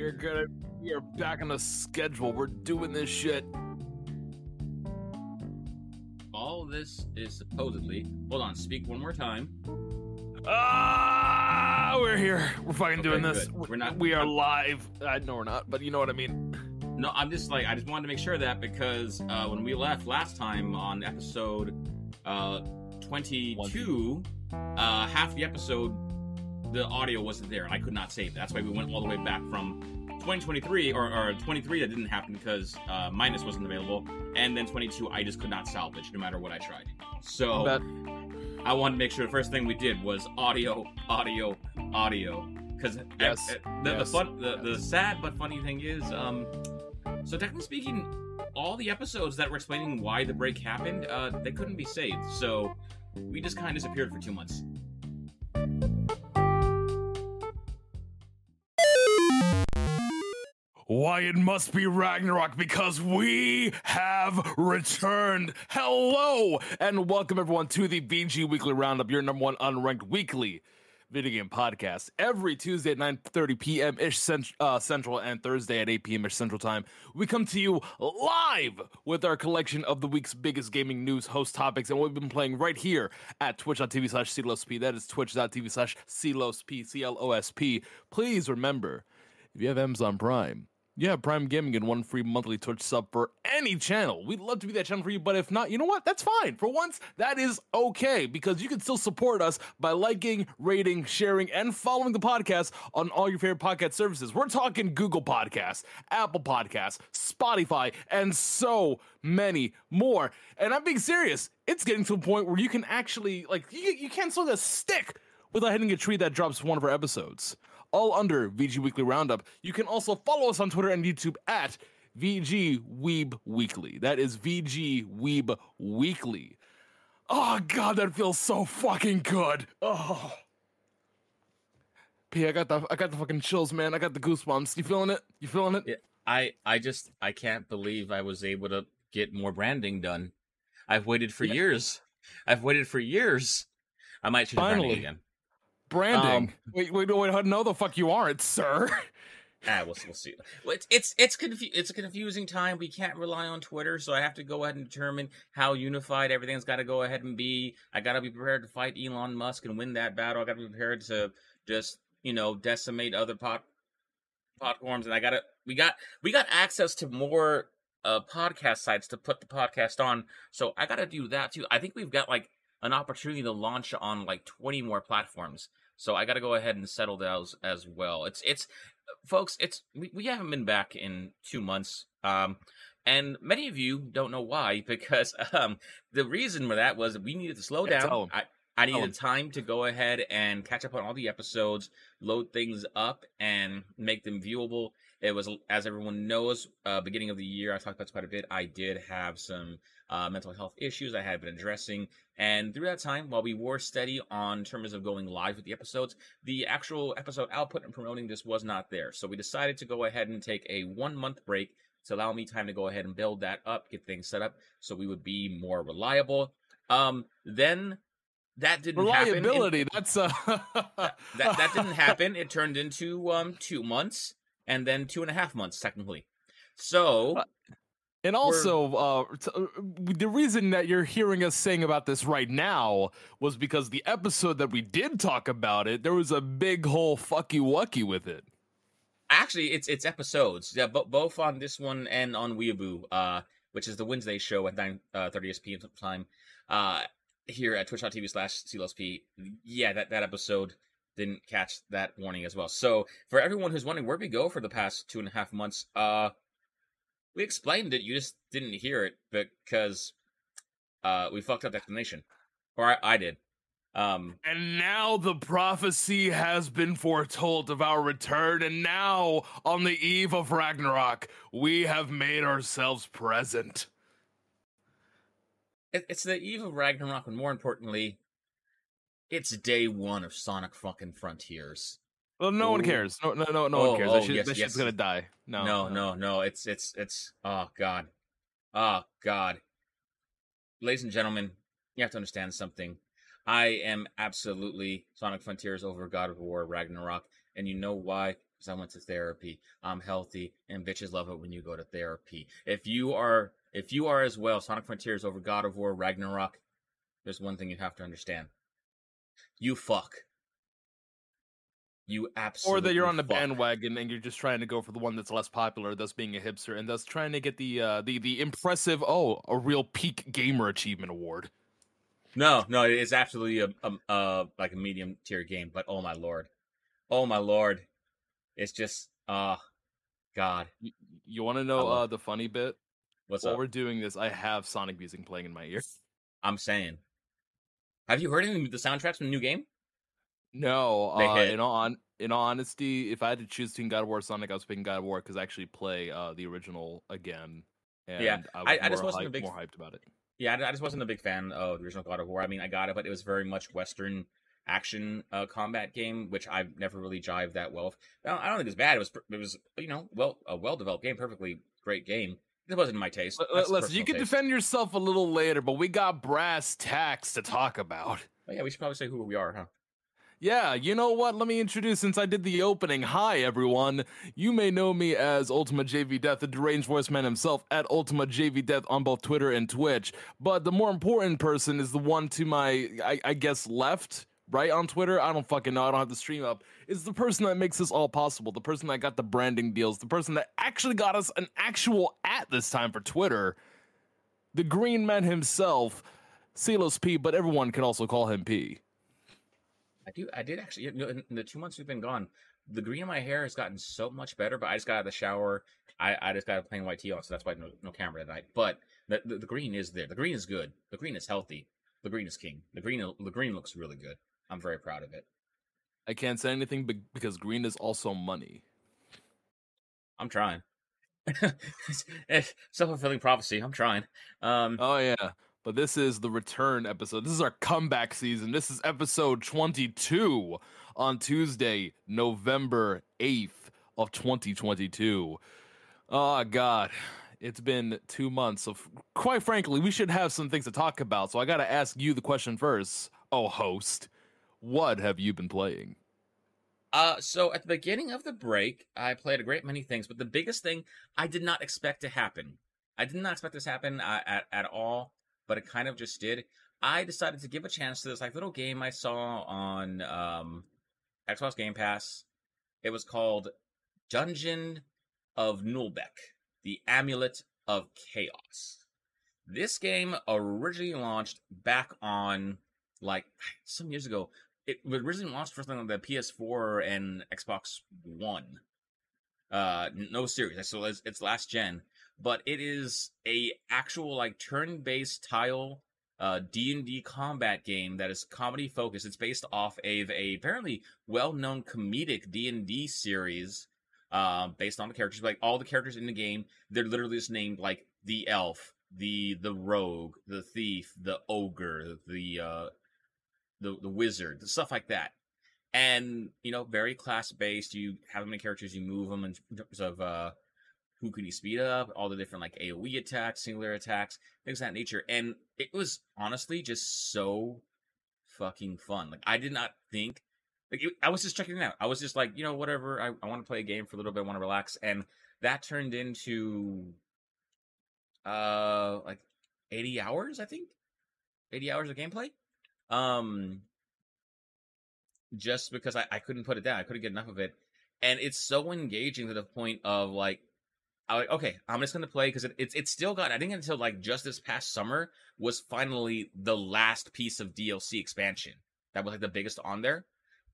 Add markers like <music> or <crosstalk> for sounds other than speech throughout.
We're gonna we are back on the schedule. We're doing this shit. All this is supposedly. Hold on, speak one more time. Ah, we're here. We're fucking Okay, doing this. good. We're not- We are live. I know we're not, but you know what I mean. No, I'm just like I just wanted to make sure that because uh, when we left last time on episode uh, 22, uh, half the episode the audio wasn't there and I could not save. it. That's why we went all the way back from 2023 or, or 23 that didn't happen because uh, minus wasn't available, and then 22 I just could not salvage no matter what I tried. So. I wanted to make sure the first thing we did was audio, audio, audio. Because Yes, the, yes, the fun, the, the sad but funny thing is, um, so technically speaking, all the episodes that were explaining why the break happened, uh, they couldn't be saved. So we just kind of disappeared for two months. Why it must be Ragnarok because we have returned. Hello and welcome everyone to the VG Weekly Roundup, your number one unranked weekly video game podcast. Every Tuesday at 9:30 p.m. ish cent- uh, Central and Thursday at 8 p.m. ish Central Time, we come to you live with our collection of the week's biggest gaming news, host topics, and what we've been playing right here at twitch.tv slash CLOSP. That is twitch.tv slash CLOSP, C-L-O-S-P. Please remember, if you have Amazon Prime, have Prime Gaming and one free monthly Twitch sub for any channel. We'd love to be that channel for you, but if not, you know what? That's fine. For once, that is okay because you can still support us by liking, rating, sharing, and following the podcast on all your favorite podcast services. We're talking Google Podcasts, Apple Podcasts, Spotify, and so many more. And I'm being serious. It's getting to a point where you can actually like you, you can't sell a stick without hitting a tree that drops one of our episodes. All under VG Weekly Roundup. You can also follow us on Twitter and YouTube at VG Weeb Weekly. That is VG Weeb Weekly. Oh god, that feels so fucking good. Oh. P, I got the I got the fucking chills, man. I got the goosebumps. You feeling it? You feeling it? Yeah. I I just I can't believe I was able to get more branding done. I've waited for Yeah. years. I've waited for years. I might change the branding Finally. again. Branding. Um, wait, wait, wait, no, the fuck you aren't, sir. <laughs> Ah, we'll, we'll see. It's it's it's, confu- it's a confusing time. We can't rely on Twitter, so I have to go ahead and determine how unified everything's got to go ahead and be. I got to be prepared to fight Elon Musk and win that battle. I got to be prepared to just you know decimate other pot platforms, and I got to we got we got access to more uh podcast sites to put the podcast on. So I got to do that too. I think we've got like an opportunity to launch on like 20 more platforms. So I got to go ahead and settle those as well. It's it's folks, it's we, we haven't been back in two months. Um, and many of you don't know why <laughs> because um, the reason for that was we needed to slow Yeah, down. I, I needed time to go ahead and catch up on all the episodes, load things up, and make them viewable. It was, as everyone knows, uh, beginning of the year. I talked about this quite a bit. I did have some uh, mental health issues I had been addressing, and through that time, while we were steady on terms of going live with the episodes, the actual episode output and promoting this was not there. So we decided to go ahead and take a one month break to allow me time to go ahead and build that up, get things set up, so we would be more reliable. Um, then that didn't happen. Reliability. That's uh that that didn't happen. It turned into um two months and then two and a half months technically. So And also, uh, t- uh, the reason that you're hearing us saying about this right now was because the episode that we did talk about it, there was a big whole fucky wucky with it. actually, it's it's episodes. Yeah, bo- both on this one and on Weeaboo, uh, which is the Wednesday show at nine uh, thirty p.m. time. Uh, here at twitch.tv slash CLSP. Yeah, that that episode didn't catch that warning as well. So for everyone who's wondering where we go for the past two and a half months, uh, we explained it. You just didn't hear it because uh, we fucked up the explanation, or I, I did. Um, And now the prophecy has been foretold of our return, and now on the eve of Ragnarok, we have made ourselves present. it, it's the eve of Ragnarok, and more importantly, it's day one of Sonic fucking Frontiers. Well, no one cares. No, no, no, no Oh, one cares. oh, that shit, yes, that shit's yes. gonna die. No, no, no, no. It's it's it's oh god, oh god. Ladies and gentlemen, you have to understand something. I am absolutely Sonic Frontiers over God of War Ragnarok, and you know why? Because I went to therapy. I'm healthy, and bitches love it when you go to therapy. If you are, if you are as well, Sonic Frontiers over God of War Ragnarok. There's one thing you have to understand. You fuck. You absolutely. Or that you're on the fuck. bandwagon and you're just trying to go for the one that's less popular, thus being a hipster, and thus trying to get the uh, the the impressive oh a real peak gamer achievement award. No, no, it is absolutely a, a, a like a medium tier game. But oh my lord, oh my lord, it's just ah, uh, God. You, you want to know uh, the funny bit? What's up? While up? we're doing this, I have Sonic music playing in my ear. I'm saying. Have you heard any of the soundtracks from the new game? No, They uh, hit. in all on, in all honesty, if I had to choose between God of War or Sonic, I was picking God of War because I actually play uh, the original again. And Yeah, I, was I- I just more wasn't a hyped- big more hyped about it. Yeah, I, I just wasn't a big fan of the original God of War. I mean, I got it, but it was very much Western action uh, combat game, which I've never really jived that well. I don't, think it's bad. It was, it was, you know, well, a well developed game, perfectly great game. It wasn't my taste. L- That's Listen, you personal can taste. defend yourself a little later, but we got brass tacks to talk about. Oh, yeah, we should probably say who we are, huh? Yeah, you know what? Let me introduce since I did the opening. Hi, everyone. You may know me as Ultimate JV Death, the deranged voice man himself, at Ultimate JV Death on both Twitter and Twitch. But the more important person is the one to my, I, I guess, left, right on Twitter. I don't fucking know. I don't have the stream up. Is the person that makes this all possible. The person that got the branding deals. The person that actually got us an actual at this time for Twitter. The Green Man himself, Silos P, but everyone can also call him P. I do. I did actually. You know, in the two months we've been gone, the green in my hair has gotten so much better. But I just got out of the shower. I, I just got a plain white tee on, so that's why no, no camera tonight. But the, the the green is there. The green is good. The green is healthy. The green is king. The green the green looks really good. I'm very proud of it. I can't say anything be- because green is also money. I'm trying. <laughs> Self fulfilling prophecy. I'm trying. Um, Oh yeah, but this is the return episode. This is our comeback season. This is episode 22 on Tuesday, November 8th of 2022. Oh god. It's been 2 months of quite frankly, we should have some things to talk about. So I got to ask you the question first. Oh host, what have you been playing? Uh, so at the beginning of the break, I played a great many things, but the biggest thing I did not expect to happen. I did not expect this to happen uh, at at all, but it kind of just did. I decided to give a chance to this like little game I saw on um, Xbox Game Pass. It was called Dungeon of Naheulbeuk, the Amulet of Chaos. This game originally launched back on like some years ago it was originally launched for something like the PS4 and Xbox One. Uh, no series, so it's, it's last gen, but it is a actual like turn-based tile uh D and D combat game that is comedy focused. It's based off of a apparently well-known comedic D and D series, uh, based on the characters. Like all the characters in the game, they're literally just named like the elf, the the rogue, the thief, the ogre, the uh the the wizard, stuff like that. And you know, very class based. You have many characters, you move them in terms of uh, who can you speed up, all the different like AOE attacks, singular attacks, things of that nature. And it was honestly just so fucking fun. Like I did not think. Like it, I was just checking it out. I was just like, you know, whatever. I, I want to play a game for a little bit. I want to relax, and that turned into uh like eighty hours, I think. Eighty hours of gameplay um just because I, I couldn't put it down i couldn't get enough of it and it's so engaging to the point of like i like okay i'm just gonna play because it, it's it's still got i think until like just this past summer was finally the last piece of dlc expansion that was like the biggest on there.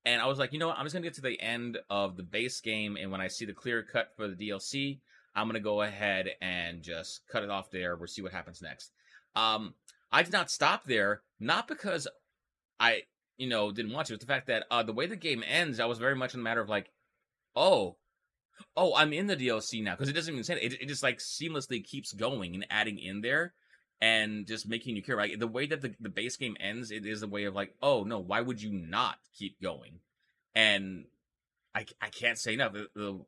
And i was like you know what? I'm just gonna get to the end of the base game and when i see the clear cut for the dlc i'm gonna go ahead and just cut it off there. We'll see what happens next. Um I did not stop there, not because I, you know, didn't want to. It's the fact that uh, the way the game ends, I was very much in the matter of like, oh, oh, I'm in the DLC now because it doesn't even say it. it. It just like seamlessly keeps going and adding in there and just making you care. Right, the way that the, the base game ends, it is a way of like, oh no, why would you not keep going? And I I can't say enough. The, the,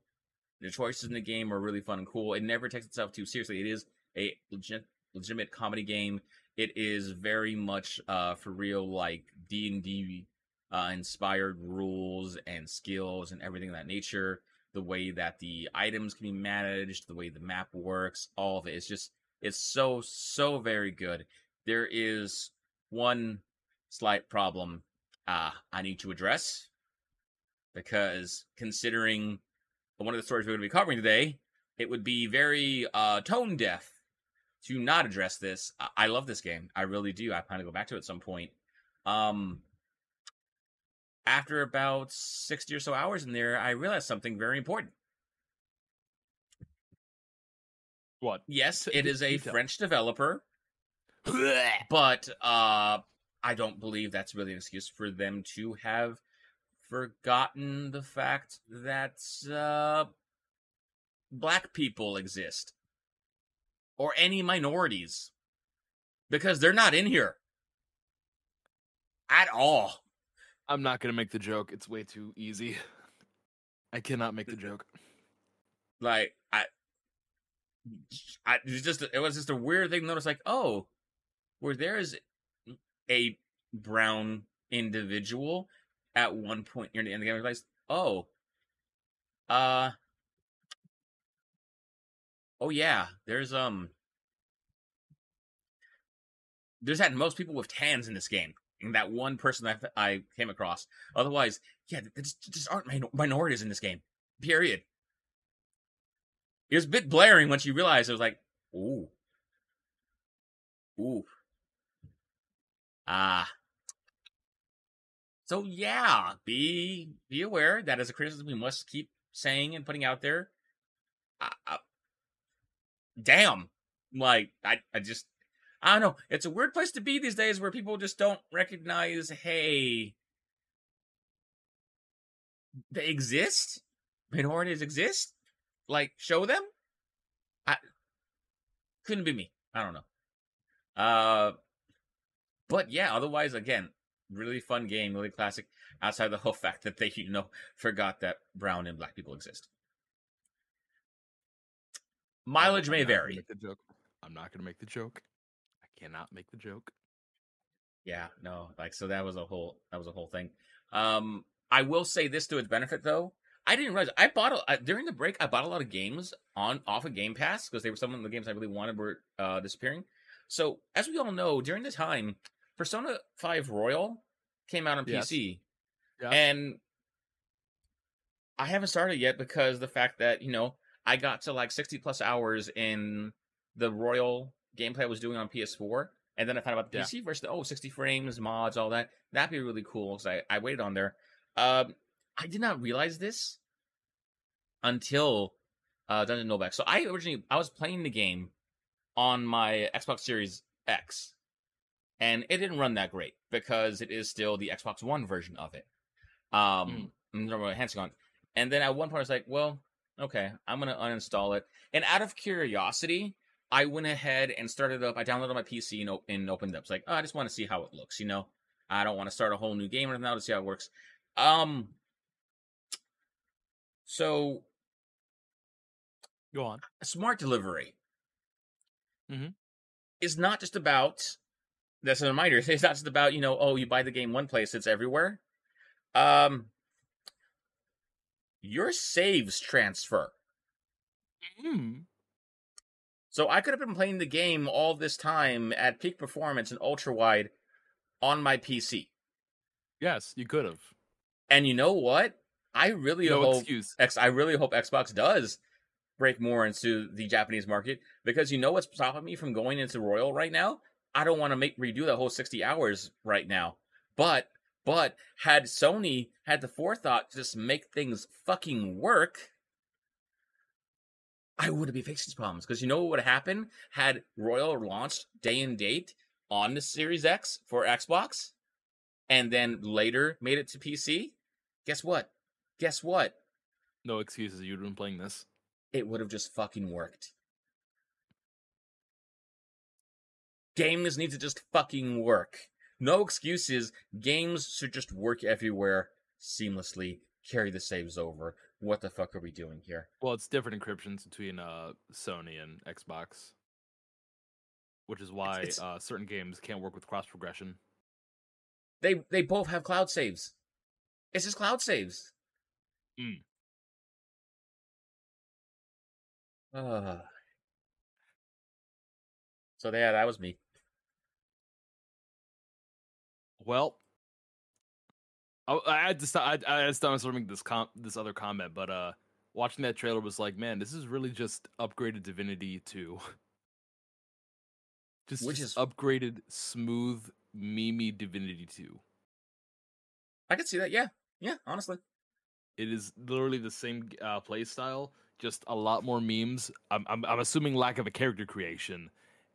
the choices in the game are really fun and cool. It never takes itself too seriously. It is a legit legitimate comedy game it is very much uh, for real, like D and D uh, inspired rules and skills and everything of that nature. The way that the items can be managed, the way the map works, all of it. It's just it's so so very good. There is one slight problem uh, I need to address because considering one of the stories we're going to be covering today, it would be very uh, tone deaf to not address this. I, I love this game. I really do. I plan to go back to it at some point. Um, after about 60 or so hours in there, I realized something very important. What? Yes, it is a. French developer, but uh, I don't believe that's really an excuse for them to have forgotten the fact that uh, black people exist or any minorities because they're not in here at all. I'm not gonna make the joke. It's way too easy. <laughs> I cannot make the joke. Like I, I it was just it was just a weird thing. Notice like oh, where there is a brown individual at one point near the end of the game, I realized oh, uh, oh yeah, there's um, there's at most people with tans in this game. And that one person that I came across. Otherwise, yeah, there just, just aren't minor- minorities in this game. Period. It was a bit blaring once you realized it was like, ooh. Ooh. Ah. So yeah, be be aware that as a criticism we must keep saying and putting out there. Uh, uh, damn. Like I I just I don't know. It's a weird place to be these days where people just don't recognize, hey, they exist. Minorities exist. Like, show them. I couldn't be me. I don't know. Uh, but yeah. Otherwise, again, really fun game, really classic. Outside the whole <laughs> fact that they, you know, forgot that brown and black people exist. Mileage may vary. Make the joke. I'm not gonna make the joke. Cannot make the joke. Yeah, no, like so that was a whole that was a whole thing. Um, I will say this to its benefit though. I didn't realize I bought a, uh, during the break. I bought a lot of games on off of Game Pass because they were some of the games I really wanted were uh, disappearing. So as we all know, during the time, Persona Five Royal came out on Yes. PC, Yeah. and I haven't started yet because the fact that you know I got to like sixty plus hours in the Royal gameplay I was doing on PS4, and then I found out about the Yeah. PC version. Oh, 60 frames, mods, all that. That'd be really cool. because I, I waited on there. Um, I did not realize this until uh, Dungeon Naheulbeuk. So I originally I was playing the game on my Xbox Series X, and it didn't run that great because it is still the Xbox One version of it. Um, mm. on. And then at one point I was like, well, okay, I'm gonna uninstall it. And out of curiosity, I went ahead and started up. I downloaded my PC and, op- and opened it up. It's like, oh, I just want to see how it looks. You know, I don't want to start a whole new game right now to see how it works. Um. So Go on. smart delivery Mhm. is not just about. That's a reminder. <laughs> It's not just about you know. Oh, you buy the game one place; it's everywhere. Um. Your saves transfer. Mm. So I could have been playing the game all this time at peak performance and ultra wide on my PC. Yes, you could have. And you know what? I really No hope excuse. X I really hope Xbox does break more into the Japanese market because you know what's stopping me from going into Royal right now? I don't want to make redo that whole 60 hours right now. But but had Sony had the forethought to just make things fucking work, I wouldn't be fixing these problems. Because you know what would happen had Royal launched day and date on the Series X for Xbox, and then later made it to PC? Guess what? Guess what? No excuses. You'd been playing this. It would have just fucking worked. Games need to just fucking work. No excuses. Games should just work everywhere seamlessly. Carry the saves over. What the fuck are we doing here? Well, it's different encryptions between uh Sony and Xbox. which is why it's- uh, certain games can't work with cross progression. They they both have cloud saves. It's just cloud saves. Mm. Uh, so yeah, that was me. Well, I, I had to stop. I, I had to stop from making this com- this other comment, but uh, watching that trailer was like, man, this is really just upgraded Divinity Two. <laughs> Just, Which is- upgraded, smooth, Mimi Divinity Two. I could see that. Yeah, yeah. Honestly, It is literally the same uh, play style, just a lot more memes. I'm, I'm I'm assuming lack of a character creation.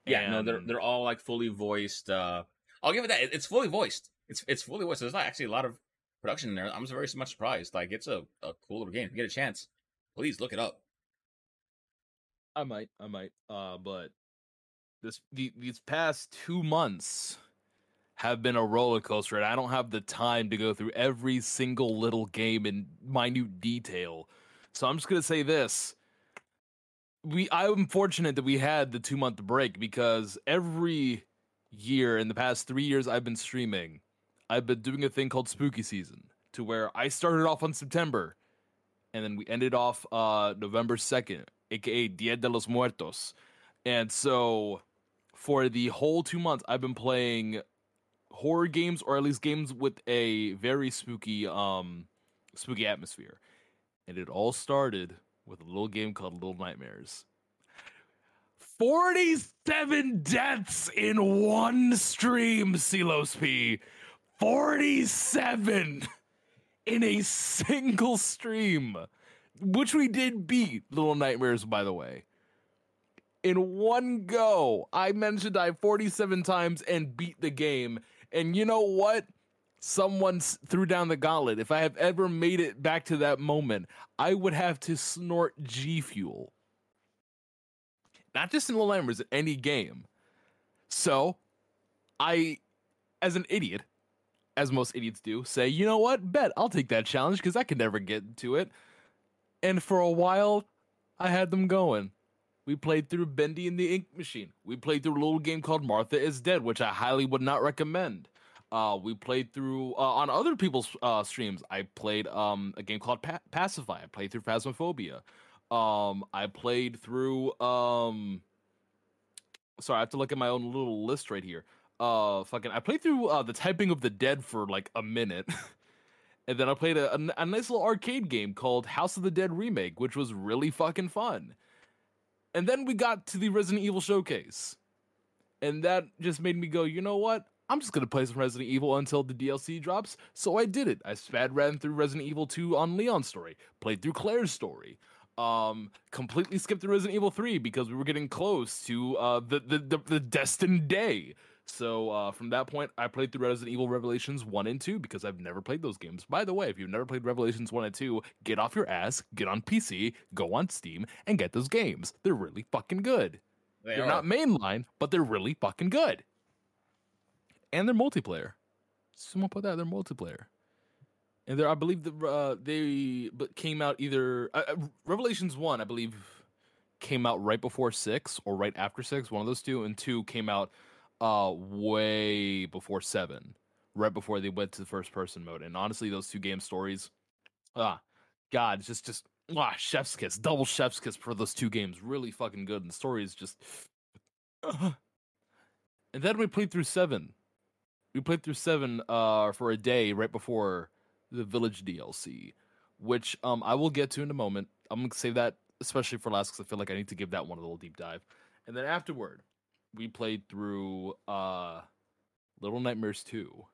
yeah. No, they're they're all like fully voiced. Uh, I'll give it that. It's fully voiced. It's it's fully voiced. There's not actually a lot of production in there. I'm very much surprised. Like it's a, a cool little game. If you get a chance, please look it up. I might, I might. Uh, but this the, these past two months have been a roller coaster, and I don't have the time to go through every single little game in minute detail. So I'm just gonna say this: we I'm fortunate that we had the two month break because every year in the past three years I've been streaming, I've been doing a thing called Spooky Season, to where I started off on September, and then we ended off uh November second, aka Dia de los Muertos, and so for the whole two months I've been playing horror games or at least games with a very spooky um spooky atmosphere. And it all started with a little game called Little Nightmares. 47 deaths in one stream, Silos P. 47 in a single stream. Which we did beat Little Nightmares, by the way. In one go, I to die 47 times and beat the game. And you know what? Someone threw down the gauntlet. If I have ever made it back to that moment, I would have to snort G Fuel. Not just in Little Nightmares, in any game. So, I, as an idiot, as most idiots do, say, you know what? Bet I'll take that challenge because I could never get to it. And for a while, I had them going. We played through Bendy and the Ink Machine. We played through a little game called Martha is Dead, which I highly would not recommend. Uh, we played through uh, on other people's uh, streams. I played um, a game called pa- Pacify. I played through Phasmophobia. Um, I played through. Um, sorry, I have to look at my own little list right here. Uh, fucking, I played through uh, the Typing of the Dead for like a minute. <laughs> and then I played a, a, a nice little arcade game called House of the Dead Remake, which was really fucking fun. And then we got to the Resident Evil showcase. And that just made me go, you know what? I'm just gonna play some Resident Evil until the DLC drops. So I did it. I spad ran through Resident Evil 2 on Leon's story, played through Claire's story, um, completely skipped through Resident Evil 3 because we were getting close to uh the the, the, the destined day. So uh, from that point, I played through Resident Evil Revelations 1 and 2 because I've never played those games. By the way, if you've never played Revelations 1 and 2, get off your ass, get on PC, go on Steam, and get those games. They're really fucking good. They They're are. not mainline, but they're really fucking good. And they're multiplayer. Someone put that they're multiplayer. And they're, I believe, the uh, they but came out either uh, uh, Revelations one, I believe, came out right before six or right after six, one of those two, and two came out uh way before seven, right before they went to the first person mode. And honestly, those two game stories, ah, God, it's just just ah, chef's kiss, double chef's kiss for those two games, really fucking good. And the story is just. <sighs> and then we played through seven. We played through seven uh for a day right before the Village DLC, which um I will get to in a moment. I'm gonna save that especially for last because I feel like I need to give that one a little deep dive. And then afterward, we played through uh Little Nightmares 2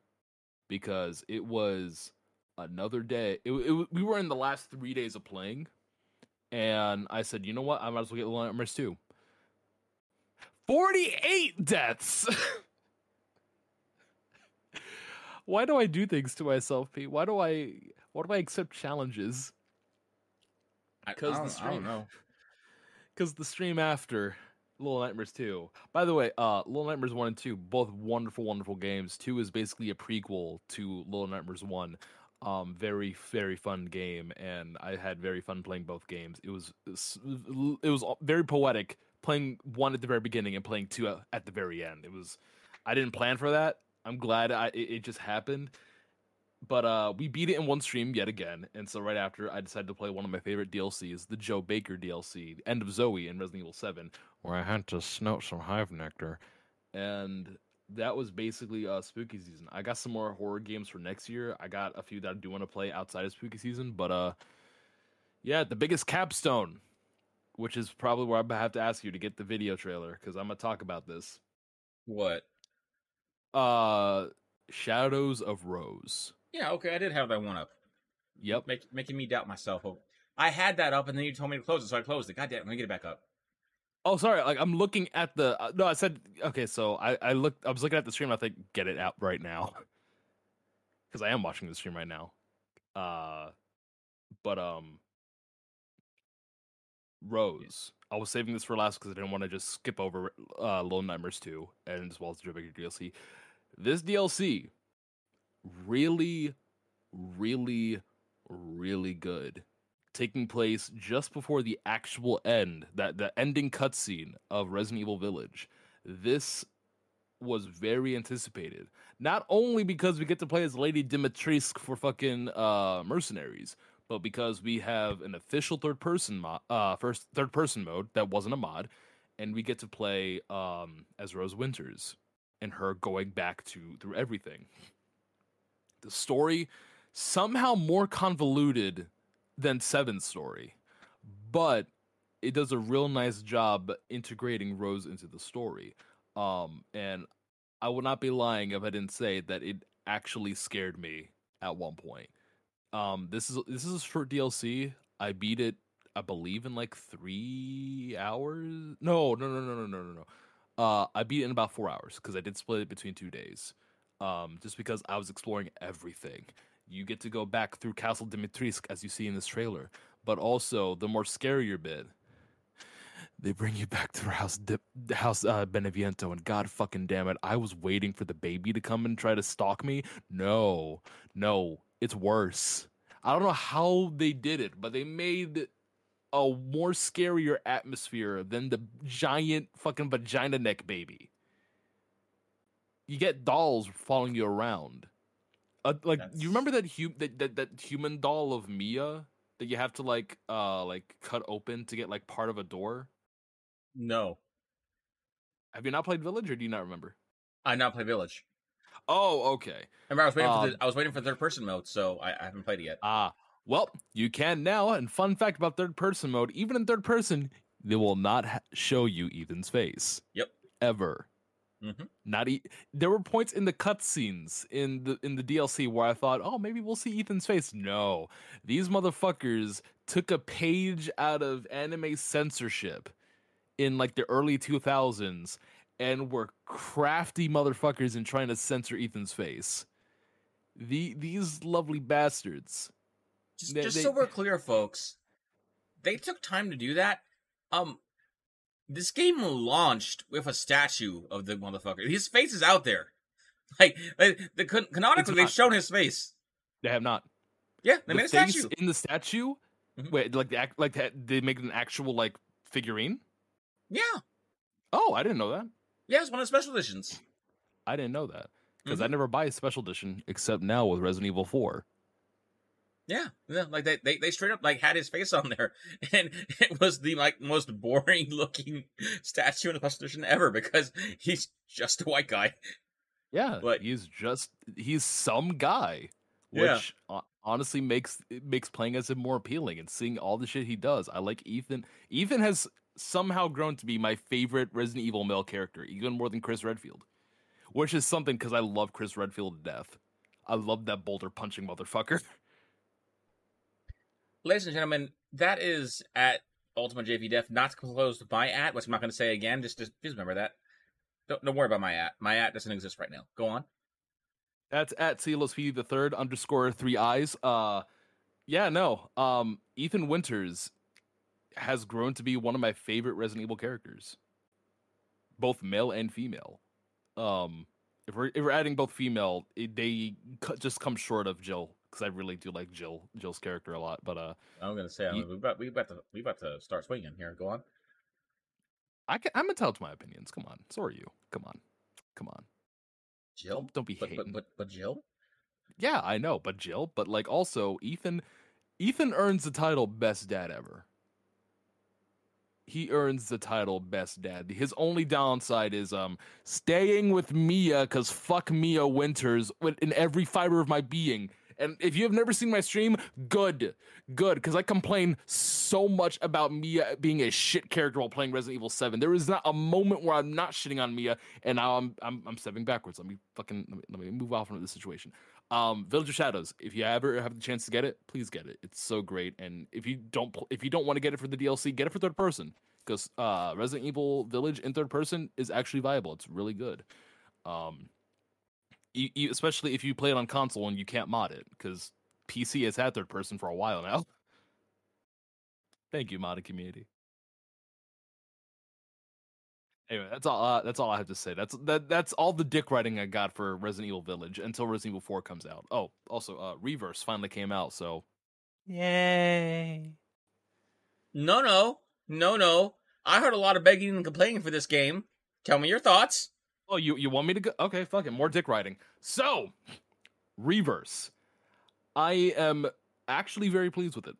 because it was another day. It, it we were in the last three days of playing, and I said, you know what, I might as well get Little Nightmares 2. 48 deaths. <laughs> Why do I do things to myself, Pete? Why do I why do I accept challenges? I, I 'cause the don't- I don't stream- know. <laughs> Because the stream after Little Nightmares 2. By the way, uh Little Nightmares 1 and 2, both wonderful, wonderful games. 2 is basically a prequel to Little Nightmares 1. Um, very, very fun game, and I had very fun playing both games. It was it was very poetic playing one at the very beginning and playing two at, the very end. It was I didn't plan for that. I'm glad I, it, it just happened. But uh, we beat it in one stream yet again, and so right after I decided to play one of my favorite DLCs, the Joe Baker DLC, End of Zoe in Resident Evil Seven, where I had to snout some hive nectar, and that was basically uh, spooky season. I got some more horror games for next year. I got a few that I do want to play outside of spooky season, but uh, yeah, the biggest capstone, which is probably where I have to ask you to get the video trailer because I'm gonna talk about this. What? Uh, Shadows of Rose. Yeah, okay, I did have that one up. Yep. Make, making me doubt myself. I had that up, and then you told me to close it, so I closed it. God damn, let me get it back up. Oh, sorry. Like I'm looking at the. Uh, no, I said okay. So I I looked. I was looking at the stream. I think get it out right now <laughs> because I am watching the stream right now. Uh, but um, Rose. I was saving this for last because I didn't want to just skip over uh, Lone Nightmares 2 and as well as the DLC. This DLC, really, really, really good. Taking place just before the actual end, that the ending cutscene of Resident Evil Village. This was very anticipated. Not only because we get to play as Lady Dimitrescu for fucking uh, mercenaries, but because we have an official third person mod, uh, first third person mode that wasn't a mod, and we get to play um, as Rose Winters and her going back to through everything. The story somehow more convoluted than Seven's story, but it does a real nice job integrating Rose into the story. Um, and I would not be lying if I didn't say that it actually scared me at one point. Um, this is this is a short DLC. I beat it, I believe, in like three hours. No, no, no, no, no, no, no. Uh, I beat it in about four hours because I did split it between two days. Um, just because I was exploring everything. You get to go back through Castle Dimitrescu as you see in this trailer, but also the more scarier bit. They bring you back to House Di- House uh, Beneviento, and God fucking damn it, I was waiting for the baby to come and try to stalk me. No, no, it's worse. I don't know how they did it, but they made a more scarier atmosphere than the giant fucking vagina neck baby. You get dolls following you around. Uh, like That's- you remember that, hu- that that that human doll of Mia that you have to like uh like cut open to get like part of a door? No, Have you not played Village or do you not remember? I not play Village. Oh, okay. Remember, I was waiting for Um, the, I was waiting for third person mode, so I, I haven't played it yet. Ah, well, you can now. And fun fact about third person mode: even in third person, they will not ha- show you Ethan's face. Yep. Ever. Mhm. Not e- there were points in the cutscenes in the in the DLC where I thought, oh, maybe we'll see Ethan's face. No, these motherfuckers took a page out of anime censorship in like the early two thousands and were crafty motherfuckers in trying to censor Ethan's face. The these lovely bastards. Just, They- just they- so we're clear, folks, they took time to do that. Um, this game launched with a statue of the motherfucker. His face is out there. <laughs> Like, like, the can- canonically, they've shown his face. They have not. Yeah, they the made a statue. in the statue. Mhm. Wait, like the act, like they make an actual like figurine. Yeah, Oh, I didn't know that. yeah, it's one of the special editions. I didn't know that because Mm-hmm. I never buy a special edition except now with Resident Evil Four. Yeah, yeah, like they, they they straight up like had his face on there, <laughs> and it was the like most boring looking <laughs> statue in the edition ever because he's just a white guy. Yeah, But- he's just he's some guy, which ho- honestly makes makes playing as him more appealing and seeing all the shit he does. I like Ethan. Ethan has somehow grown to be my favorite Resident Evil male character, even more than Chris Redfield, which is something because I love Chris Redfield to death. I love that boulder punching motherfucker. <laughs> Ladies and gentlemen, that is at Ultimate JV Def, not closed by at, which I'm not going to say again. Just, just, just remember that. Don't, don't worry about my at. My at doesn't exist right now. Go on. That's at Speedy the third underscore three eyes. Uh, yeah, no. Um, Ethan Winters has grown to be one of my favorite Resident Evil characters, both male and female. Um, if we're if we're adding both female, it, they just come short of Jill because I really do like Jill Jill's character a lot. But uh, I'm going to say You- we about we about to we about to start swinging here. Go on. I can, I'm entitled to my opinions. Come on, so are you. Come on, come on. Jill, Don't, don't be but, hating. but but but Jill. yeah, I know, but Jill, but like also Ethan, Ethan earns the title best dad ever. He earns the title best dad. His only downside is um staying with Mia cuz fuck Mia Winters in every fiber of my being. And if you have never seen my stream, good. Good cuz I complain so much about Mia being a shit character while playing Resident Evil 7. There is not a moment where I'm not shitting on Mia and now I'm I'm I'm stepping backwards. Let me fucking let me, let me move off from this situation. Um, Village of Shadows. If you ever have the chance to get it, please get it. It's so great. And if you don't, if you don't want to get it for the DLC, get it for third person because uh, Resident Evil Village in third person is actually viable. It's really good. Um, e- e- especially if you play it on console and you can't mod it because PC has had third person for a while now. <laughs> Thank you, modding community. Anyway, that's all. Uh, that's all I have to say. That's that. That's all the dick writing I got for Resident Evil Village until Resident Evil Four comes out. Oh, also, uh, Reverse finally came out, so yay! No, no, no, no. I heard a lot of begging and complaining for this game. Tell me your thoughts. Oh, you you want me to go? Okay, fuck it. More dick writing. So, Reverse. I am actually very pleased with it.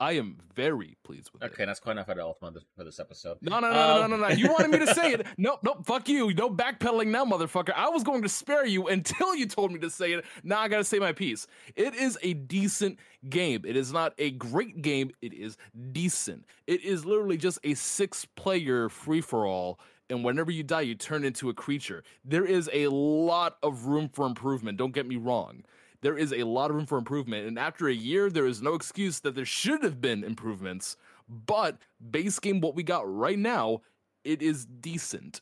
I am very pleased with it. Okay, that's quite enough all for this, for this episode. No, no, no, no, Um, no, no, no. You wanted me to say it. <laughs> Nope, nope. Fuck you. No backpedaling now, motherfucker. I was going to spare you until you told me to say it. Now I gotta say my piece. It is a decent game. It is not a great game. It is decent. It is literally just a six-player free-for-all. And whenever you die, you turn into a creature. There is a lot of room for improvement. Don't get me wrong there is a lot of room for improvement. And after a year, there is no excuse that there should have been improvements. But base game, what we got right now, it is decent.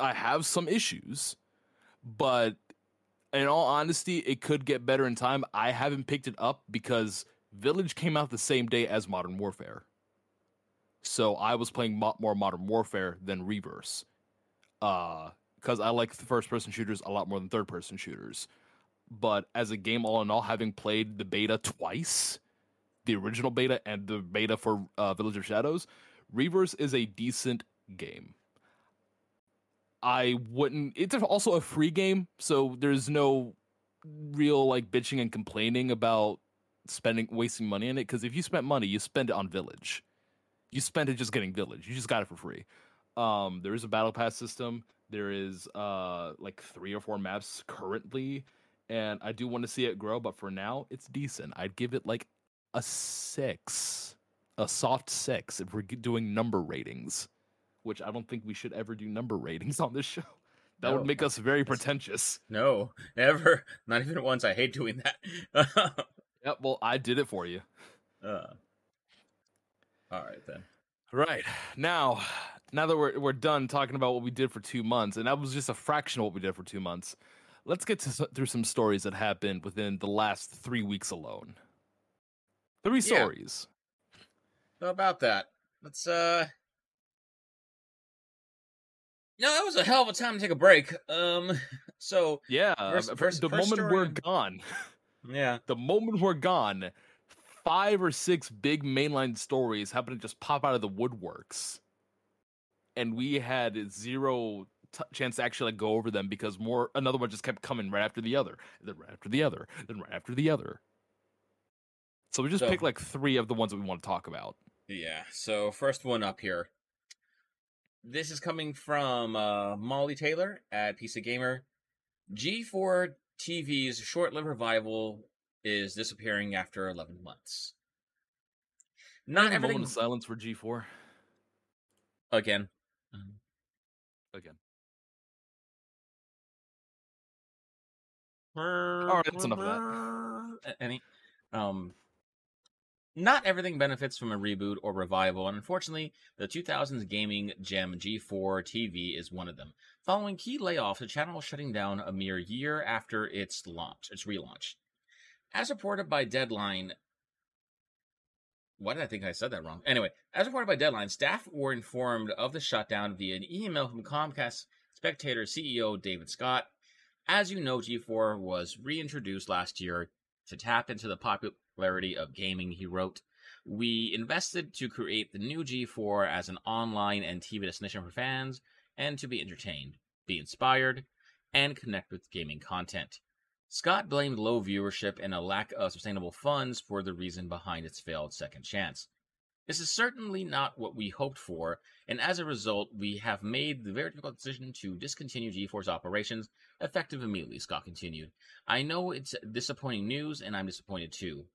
I have some issues, but in all honesty, it could get better in time. I haven't picked it up because Village came out the same day as Modern Warfare. So I was playing mo- more Modern Warfare than Reverse. Uh, because I like first person shooters a lot more than third person shooters but as a game all in all having played the beta twice the original beta and the beta for uh, village of shadows reverse is a decent game i wouldn't it's also a free game so there's no real like bitching and complaining about spending wasting money in it because if you spent money you spend it on village you spent it just getting village you just got it for free um there is a battle pass system there is uh like three or four maps currently and I do want to see it grow, but for now, it's decent. I'd give it like a six, a soft six if we're doing number ratings, which I don't think we should ever do number ratings <laughs> on this show. That No, would make us very pretentious. No, never. <laughs> Not even once. I hate doing that. <laughs> Yep, well, I did it for you. uh, all right then. Right now, now that we're we're done talking about what we did for two months, and that was just a fraction of what we did for two months. Let's get to, through some stories that happened within the last three weeks alone. Three Yeah. stories. How about that? Let's uh. No, that was a hell of a time to take a break. Um, <laughs> so Yeah, First- first- the first moment story we're gone, <laughs> yeah, the moment we're gone, five or six big mainline stories happen to just pop out of the woodworks, and we had zero t- chance to actually like, go over them because more another one just kept coming right after the other, then right after the other, then right after the other. So we just So- picked like three of the ones that we want to talk about. yeah. So first one up here. This is coming from uh, Molly Taylor at PC Gamer. G4 TV's short-lived revival is disappearing after 11 months. Not a everything moment of silence for G four again. again. All right, that's enough of that. Any, um, not everything benefits from a reboot or revival, and unfortunately, the 2000s gaming gem G4 TV is one of them. Following key layoffs, the channel is shutting down a mere year after its launch, its relaunch. As reported by Deadline, why did I think I said that wrong? Anyway, as reported by Deadline, staff were informed of the shutdown via an email from Comcast Spectacor CEO David Scott. As you know, G4 was reintroduced last year to tap into the popularity of gaming, he wrote. We invested to create the new G4 as an online and TV destination for fans and to be entertained, be inspired, and connect with gaming content. Scott blamed low viewership and a lack of sustainable funds for the reason behind its failed second chance. This is certainly not what we hoped for, and as a result, we have made the very difficult decision to discontinue G4's operations, effective immediately, Scott continued. I know it's disappointing news, and I'm disappointed too.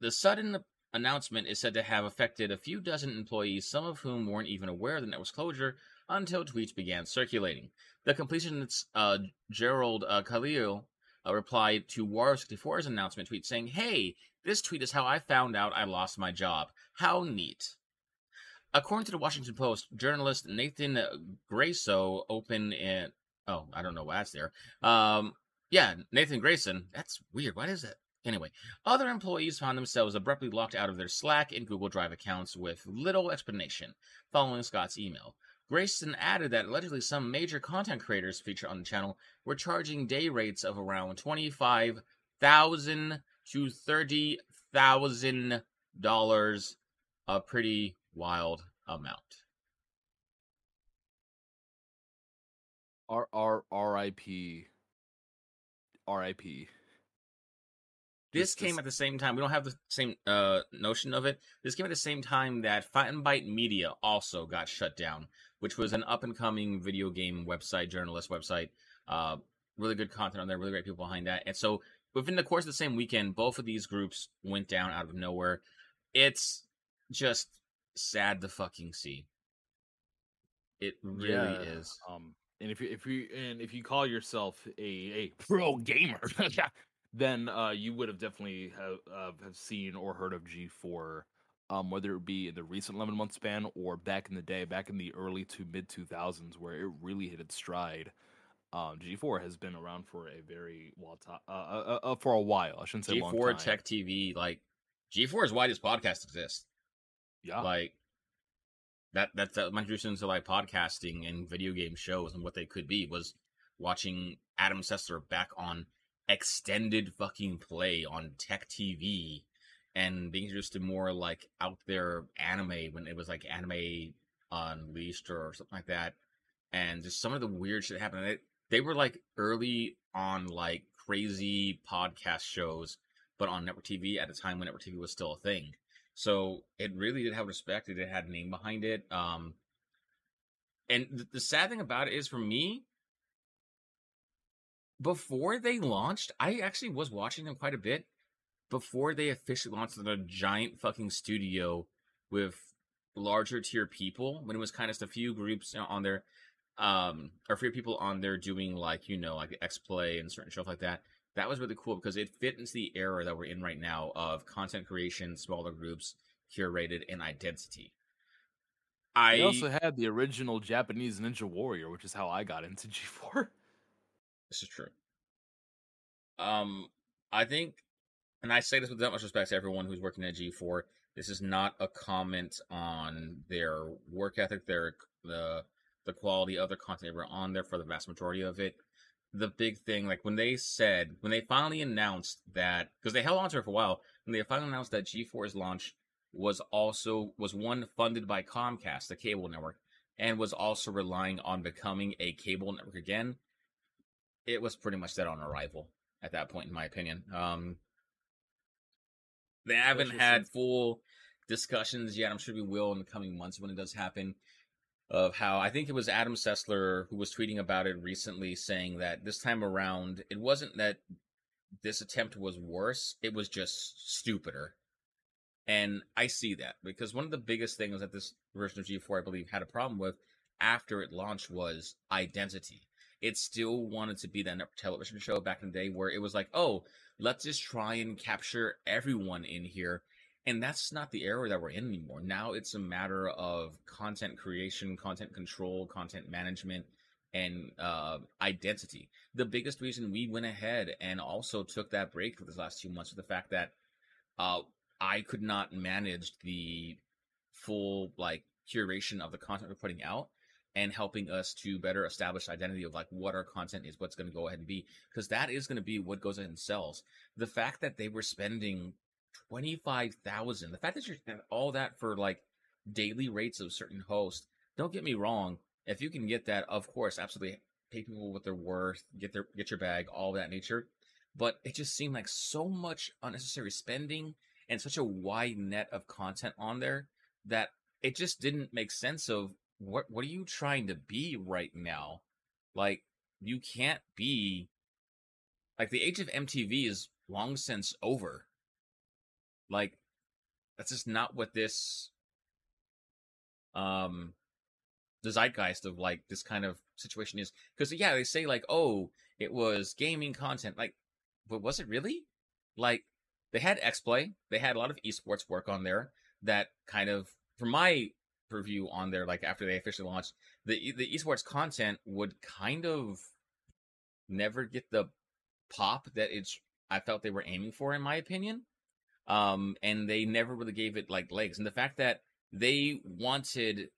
The sudden announcement is said to have affected a few dozen employees, some of whom weren't even aware of the network's closure until tweets began circulating. The completionist uh, Jirard uh, Khalil uh, replied to Wario64's announcement tweet saying, Hey, this tweet is how I found out I lost my job. How neat. According to the Washington Post, journalist Nathan Grayso opened in. Oh, I don't know why that's there. Um, yeah, Nathan Grayson. That's weird. What is it? Anyway, other employees found themselves abruptly locked out of their Slack and Google Drive accounts with little explanation following Scott's email. Grayson added that allegedly some major content creators featured on the channel were charging day rates of around twenty-five thousand to thirty thousand dollars, a pretty wild amount. R R R I P R I P. This came at the same time. We don't have the same uh, notion of it. This came at the same time that Fanbyte Media also got shut down, which was an up and coming video game website, journalist website. Uh, really good content on there, really great people behind that. And so within the course of the same weekend, both of these groups went down out of nowhere. It's just sad to fucking see. It really yeah, is. Um, and if you if you and if you call yourself a a pro gamer, <laughs> then uh, you would have definitely have uh, have seen or heard of G4, um, whether it be in the recent 11 month span or back in the day, back in the early to mid 2000s, where it really hit its stride. Um, G4 has been around for a very well to- uh, uh, uh, for a while. I shouldn't say G4 Tech TV, like G4 is why this podcast exists. Yeah, like that. That's uh, my introduction to like podcasting and video game shows and what they could be was watching Adam Sessler back on extended fucking play on Tech TV and being introduced to more like out there anime when it was like anime unleashed or something like that and just some of the weird shit happened they, they were like early on like crazy podcast shows but on network tv at a time when network tv was still a thing so it really did have respect it had a name behind it um and th- the sad thing about it is for me before they launched, I actually was watching them quite a bit before they officially launched a giant fucking studio with larger tier people when it was kind of just a few groups on there um or a few people on there doing like you know like x play and certain stuff like that that was really cool because it fit into the era that we're in right now of content creation smaller groups curated and identity i also had the original japanese ninja warrior which is how i got into g4 This is true. Um, I think, and I say this with that much respect to everyone who's working at G4. This is not a comment on their work ethic, their the the quality of the content they were on there for the vast majority of it. The big thing, like when they said, when they finally announced that, because they held on to it for a while, when they finally announced that G4's launch was also was one funded by Comcast, the cable network, and was also relying on becoming a cable network again it was pretty much dead on arrival at that point, in my opinion. Um, they haven't had full discussions yet. I'm sure we will in the coming months when it does happen. Of how I think it was Adam Sessler who was tweeting about it recently, saying that this time around, it wasn't that this attempt was worse, it was just stupider. And I see that because one of the biggest things that this version of G4, I believe, had a problem with after it launched was identity it still wanted to be that television show back in the day where it was like, oh, let's just try and capture everyone in here. And that's not the era that we're in anymore. Now it's a matter of content creation, content control, content management, and uh, identity. The biggest reason we went ahead and also took that break for this last two months was the fact that uh, I could not manage the full like curation of the content we're putting out and helping us to better establish identity of like what our content is, what's going to go ahead and be, because that is going to be what goes ahead and sells. The fact that they were spending twenty five thousand. The fact that you're spending all that for like daily rates of certain hosts. Don't get me wrong. If you can get that, of course, absolutely pay people what they're worth, get their get your bag, all that nature. But it just seemed like so much unnecessary spending and such a wide net of content on there that it just didn't make sense of what what are you trying to be right now? Like you can't be like the age of MTV is long since over. Like that's just not what this um the zeitgeist of like this kind of situation is because yeah they say like oh it was gaming content like but was it really like they had xplay they had a lot of esports work on there that kind of from my review on there like after they officially launched the the esports content would kind of never get the pop that it's i felt they were aiming for in my opinion. Um and they never really gave it like legs. And the fact that they wanted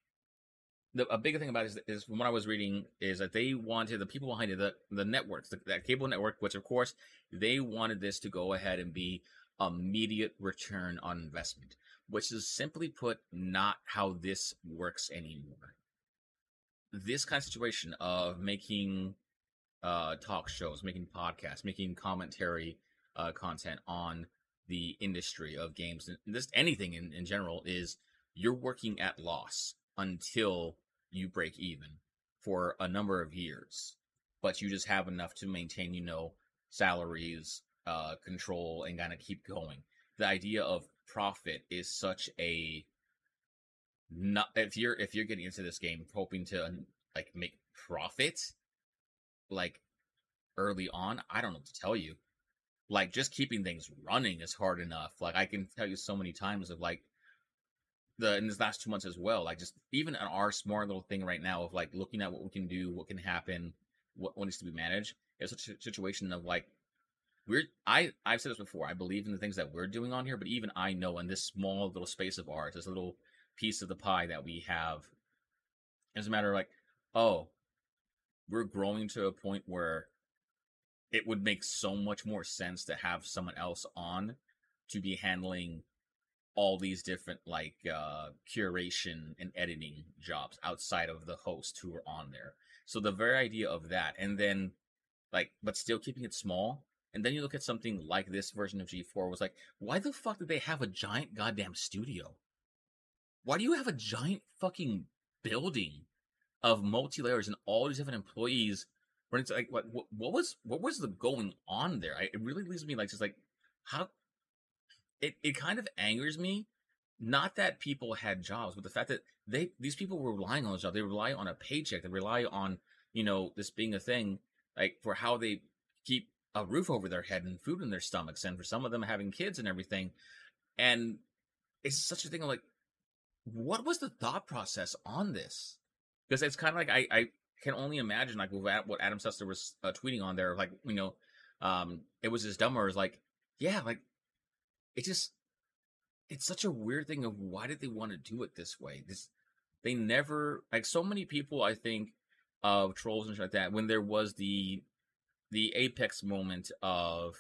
the, a big thing about it is, is from what I was reading is that they wanted the people behind it, the the networks, the, that cable network, which of course they wanted this to go ahead and be immediate return on investment, which is simply put not how this works anymore. This kind of situation of making uh, talk shows, making podcasts, making commentary uh, content on the industry of games and just anything in, in general is you're working at loss until you break even for a number of years, but you just have enough to maintain, you know, salaries, uh, control, and kind of keep going. The idea of profit is such a not if you're if you're getting into this game hoping to like make profit like early on i don't know what to tell you like just keeping things running is hard enough like i can tell you so many times of like the in this last two months as well. Like just even on our small little thing right now of like looking at what we can do, what can happen, what, what needs to be managed. It's such a situation of like we're I I've said this before. I believe in the things that we're doing on here, but even I know in this small little space of ours, this little piece of the pie that we have, it's a matter of like, oh, we're growing to a point where it would make so much more sense to have someone else on to be handling all these different like uh curation and editing jobs outside of the host who are on there. So the very idea of that and then like but still keeping it small and then you look at something like this version of G4 was like why the fuck did they have a giant goddamn studio? Why do you have a giant fucking building of multi-layers and all these different employees when it's like what what, what was what was the going on there? I, it really leaves me like just like how it, it kind of angers me. Not that people had jobs, but the fact that they these people were relying on a job. They rely on a paycheck. They rely on you know this being a thing, like for how they keep a roof over their head and food in their stomachs, and for some of them having kids and everything. And it's such a thing like, what was the thought process on this? Because it's kind of like I, I can only imagine like what Adam Sessler was uh, tweeting on there, like you know, um, it was as dumb or as like, yeah, like it just it's such a weird thing of why did they want to do it this way? This they never like so many people I think of trolls and shit like that when there was the the apex moment of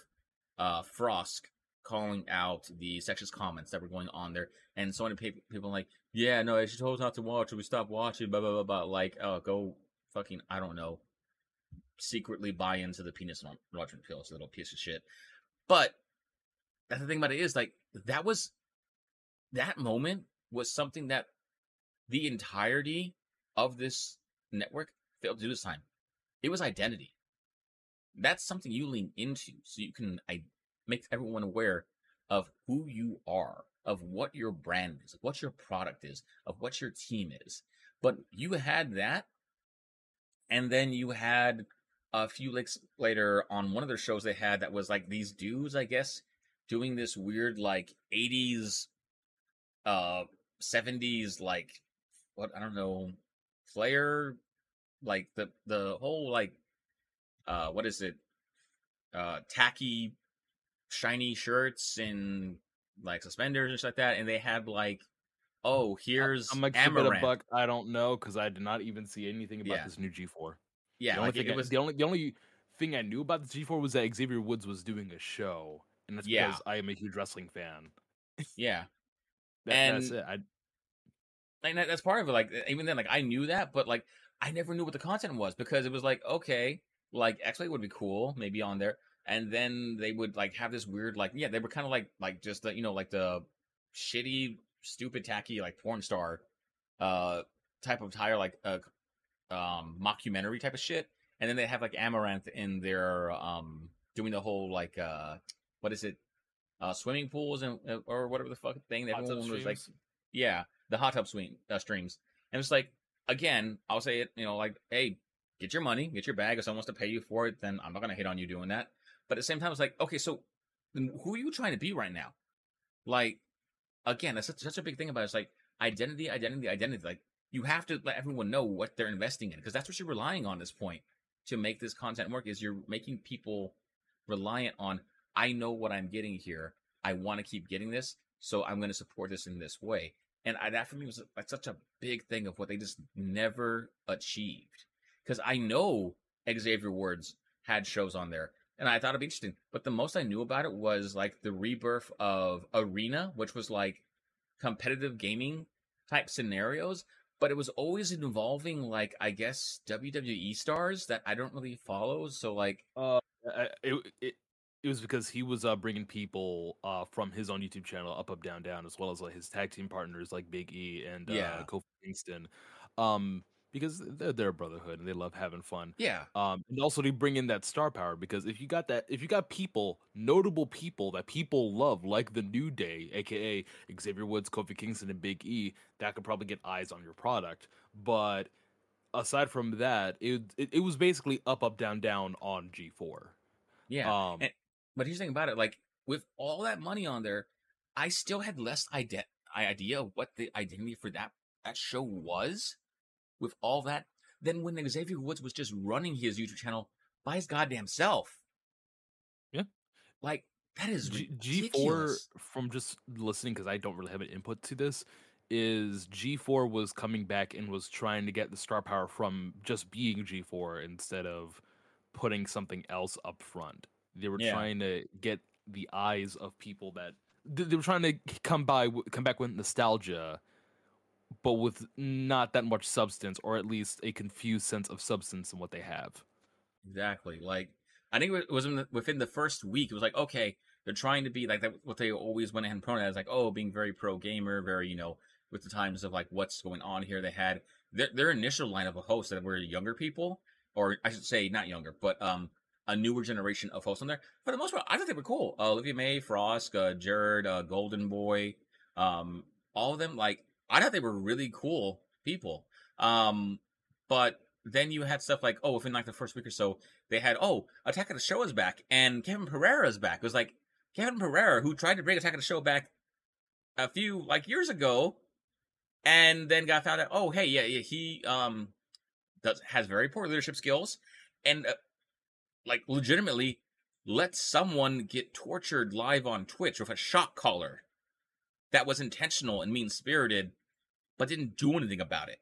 uh Frost calling out the sexist comments that were going on there and so many people like yeah no she told us not to watch we stopped watching blah blah blah blah like oh go fucking I don't know secretly buy into the penis enlargement pills little piece of shit but that's the thing about it is like that was that moment was something that the entirety of this network failed to do this time. It was identity. That's something you lean into so you can I, make everyone aware of who you are, of what your brand is, what your product is, of what your team is. But you had that, and then you had a few weeks later on one of their shows they had that was like these dudes, I guess, doing this weird like 80s uh 70s like what I don't know flair like the the whole like uh what is it uh tacky shiny shirts and like suspenders and stuff like that and they had like oh here's I'm gonna keep it a buck I don't know because I did not even see anything about yeah. this new G4 yeah the only like thing it was the only the only thing I knew about the G4 was that Xavier Woods was doing a show and that's Yeah. because I am a huge wrestling fan. Yeah. That, that's And- it. I, that, that's part of it. Like even then, like I knew that, but like I never knew what the content was because it was like okay, like X would be cool, maybe on there, and then they would like have this weird like yeah, they were kind of like like just the you know like the shitty, stupid, tacky like porn star, uh, type of tire like uh, um mockumentary type of shit, and then they have like Amouranth in their um doing the whole like uh what is it uh swimming pools and uh, or whatever the fuck thing that Hot everyone was like yeah, the hot tub swing uh, streams, and it's like again, I'll say it, you know, like, hey, get your money, get your bag. If someone wants to pay you for it, then I'm not gonna hit on you doing that. But at the same time, it's like, okay, so who are you trying to be right now? Like, again, that's such, a big thing about it. It's like identity, identity, identity. Like, you have to let everyone know what they're investing in because that's what you're relying on at this point to make this content work. Is you're making people reliant on. I know what I'm getting here. I want to keep getting this, so I'm going to support this in this way. And that for me was like such a big thing of what they just never achieved. Because I know Xavier Woods had shows on there, and I thought it'd be interesting. But the most I knew about it was like the rebirth of Arena, which was like competitive gaming type scenarios. But it was always involving like I guess WWE stars that I don't really follow. So like uh, I- it, it it was because he was uh, bringing people uh, from his own YouTube channel, Up Up Down Down, as well as like his tag team partners like Big E and uh, Kofi Kingston, um, because they're, they're a brotherhood and they love having fun. yeah, Um, and also to bring in that star power because if you got that, if you got people, notable people that people love, like the New Day, aka Xavier Woods, Kofi Kingston, and Big E, that could probably get eyes on your product. But aside from that, it it, it was basically up, up, down, down on G four. yeah. Um, And- But here's the thing about it: like with all that money on there, I still had less ide- idea of what the identity for that that show was. With all that, than when Xavier Woods was just running his YouTube channel by his goddamn self. Yeah. like that is G G four from just listening because I don't really have an input to this is G four was coming back and was trying to get the star power from just being G four instead of putting something else up front. They were Yeah. trying to get the eyes of people that they they were trying to come by come back with nostalgia but with not that much substance or at least a confused sense of substance in what they have. Exactly. Like I think it was the, within the first week. It was like okay, they're trying to be like that. What they always went ahead and promoted as like oh, being very pro gamer, very you know with the times of like what's going on here. They had their their initial lineup of hosts that were younger people, or I should say not younger, but um a newer generation of hosts on there. For the most part, I thought they were cool. Uh, Olivia May, Frost, uh, Jirard, uh, Golden Boy, um, all of them. Like I thought they were really cool people. Um, but then you had stuff like oh, within like the first week or so, they had oh, Attack of the Show is back and Kevin Pereira is back. It was like Kevin Pereira who tried to bring Attack of the Show back a few like years ago, and then got found out. Oh, hey, yeah, yeah he um does has very poor leadership skills, and uh, like legitimately let someone get tortured live on Twitch with a shock collar that was intentional and mean spirited, but didn't do anything about it.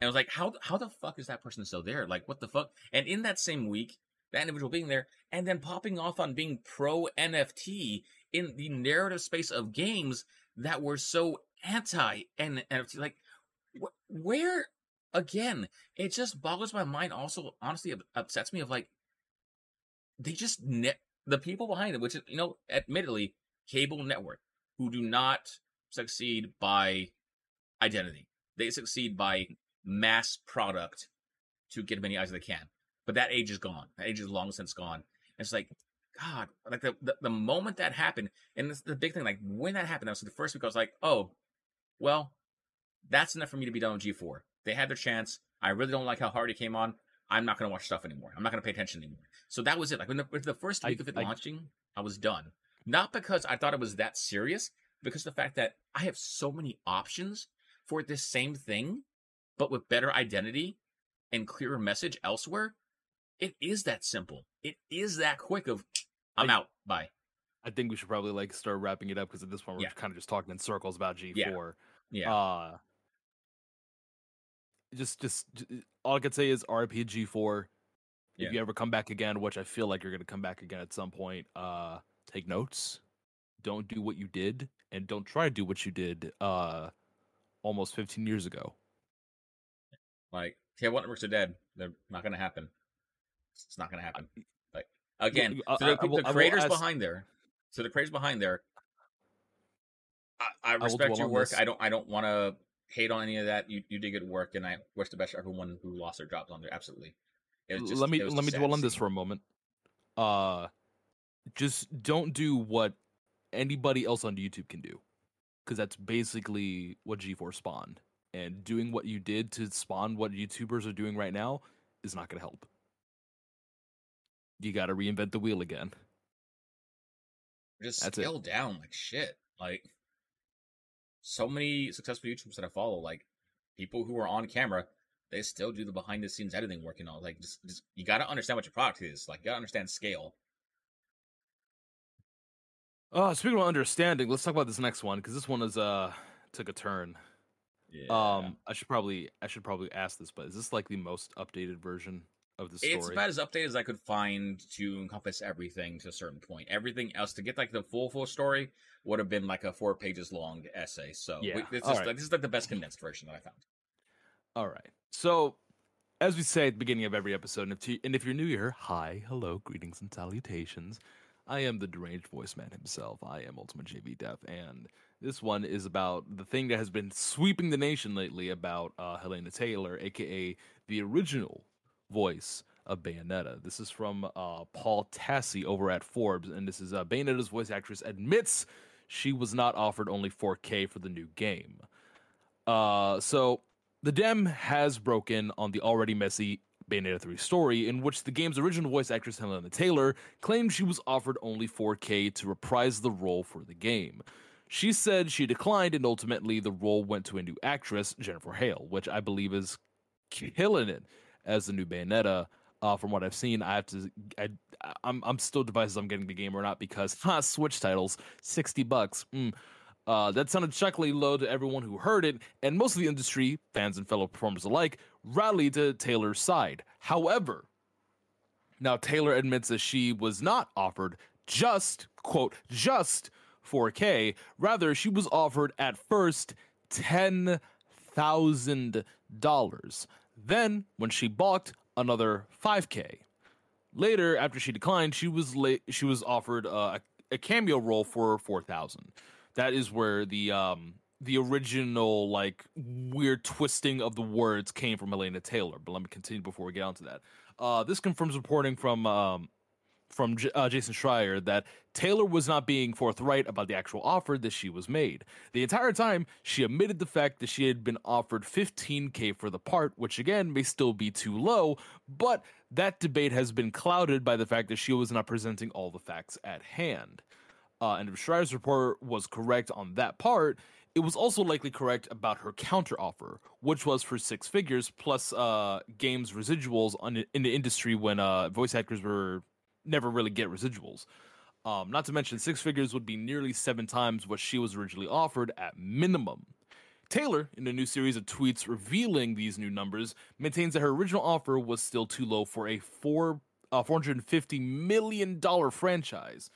And I was like, how how the fuck is that person still there? Like, what the fuck? And in that same week, that individual being there and then popping off on being pro NFT in the narrative space of games that were so anti NFT. Like, wh- where again? It just boggles my mind. Also, honestly, up- upsets me. Of like, they just ne- the people behind it, which is you know, admittedly, cable network who do not succeed by identity. They succeed by mass product to get as many eyes as they can. But that age is gone. That age is long since gone. And it's like, God, like the, the, the moment that happened, and this, the big thing, like when that happened, that was the first week I was like, oh, well, that's enough for me to be done with G4. They had their chance. I really don't like how hard it came on. I'm not going to watch stuff anymore. I'm not going to pay attention anymore. So that was it. Like when the, with the first I- week of it I- launching, I was done. Not because I thought it was that serious, because the fact that I have so many options for this same thing, but with better identity and clearer message elsewhere. It is that simple. It is that quick of I'm I- out. Bye. I think we should probably like start wrapping it up because at this point we're Yeah. kind of just talking in circles about G four. Yeah. Uh just just all I could say is four. Yeah. If you ever come back again, which I feel like you're gonna come back again at some point, uh take notes, don't do what you did, and don't try to do what you did uh almost 15 years ago. Like, One networks are dead. They're not going to happen. It's not going to happen. Like again, I- to the, I- I will- the creators ask- behind there, So the creators behind there, I, respect your work. I don't. I don't want to hate on any of that. You you did good work, and I wish the best for everyone who lost their jobs on there. Absolutely. Just, let me let me dwell on this for a moment. Uh just don't do what anybody else on YouTube can do. Cuz that's basically what G4 spawned. And doing what you did to spawn what YouTubers are doing right now is not going to help. You got to reinvent the wheel again. just That's it. scale down like shit. Like so many successful YouTubers that I follow, like people who are on camera, they still do the behind the scenes editing work and all. Like just, just you got to understand what your product is. Like you got to understand scale. Uh speaking of understanding, let's talk about this next one cuz this one is uh took a turn. Yeah. Um I should probably I should probably ask this, but is this like the most updated version of the story? it's about as updated as I could find to encompass everything to a certain point. Everything else to get like the full full story would have been like a four pages long essay. So we- Yeah, this, is, alright. like, this is like the best condensed version that I found. All right. So, as we say at the beginning of every episode, and if, you, and if you're new here, hi, hello, greetings and salutations. I am the deranged voice man himself. I am Ultimate JV Def, and this one is about the thing that has been sweeping the nation lately about uh, Helena Taylor, aka the original voice of Bayonetta. This is from uh, Paul Tassi over at Forbes, and this is uh, Bayonetta's voice actress admits she was not offered only 4K for the new game. Uh, so the Dem has broken on the already messy Bayonetta 3 story, in which the game's original voice actress Helena Taylor claimed she was offered only 4K to reprise the role for the game. She said she declined, and ultimately the role went to a new actress, Jennifer Hale, which I believe is killing it as the new Bayonetta. Uh, from what I've seen, I have to. I, I'm I'm still devices I'm getting the game or not because <laughs> ha Switch titles, sixty bucks. Mm. Uh, that sounded shockingly low to everyone who heard it, and most of the industry, fans and fellow performers alike, rallied to Taylor's side. However, now Taylor admits that she was not offered just, quote, just 4K. Rather, she was offered at first $10,000. Then, when she balked, another 5K. Later, after she declined, she was la- she was offered uh, a cameo role for 4,000. That is where the um the original like weird twisting of the words came from Elena Taylor. But let me continue before we get onto that. Uh, this confirms reporting from um, from J- uh, Jason Schreier that Taylor was not being forthright about the actual offer that she was made. The entire time, she admitted the fact that she had been offered 15k for the part, which again may still be too low, but that debate has been clouded by the fact that she was not presenting all the facts at hand. Uh, and if Schreier's report was correct on that part, it was also likely correct about her counteroffer, which was for six figures plus uh, games residuals on, in the industry when uh, voice actors were never really get residuals. Um, not to mention, six figures would be nearly seven times what she was originally offered at minimum. Taylor, in a new series of tweets revealing these new numbers, maintains that her original offer was still too low for a four, uh, $450 million franchise.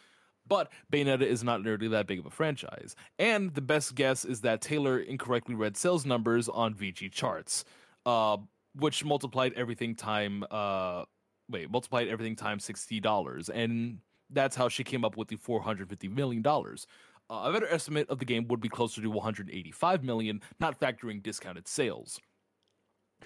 But Bayonetta is not nearly that big of a franchise. And the best guess is that Taylor incorrectly read sales numbers on VGChartz, uh, which multiplied everything time, uh, wait, multiplied everything times $60. And that's how she came up with the $450 million. Uh, a better estimate of the game would be closer to 185 million, not factoring discounted sales.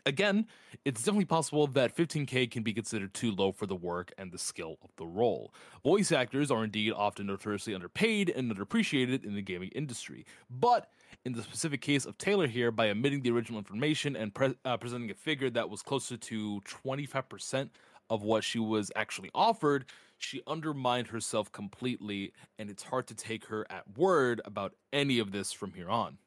Again, it's definitely possible that 15k can be considered too low for the work and the skill of the role. Voice actors are indeed often notoriously underpaid and underappreciated in the gaming industry. But in the specific case of Taylor here, by omitting the original information and pre- uh, presenting a figure that was closer to 25% of what she was actually offered, she undermined herself completely, and it's hard to take her at word about any of this from here on.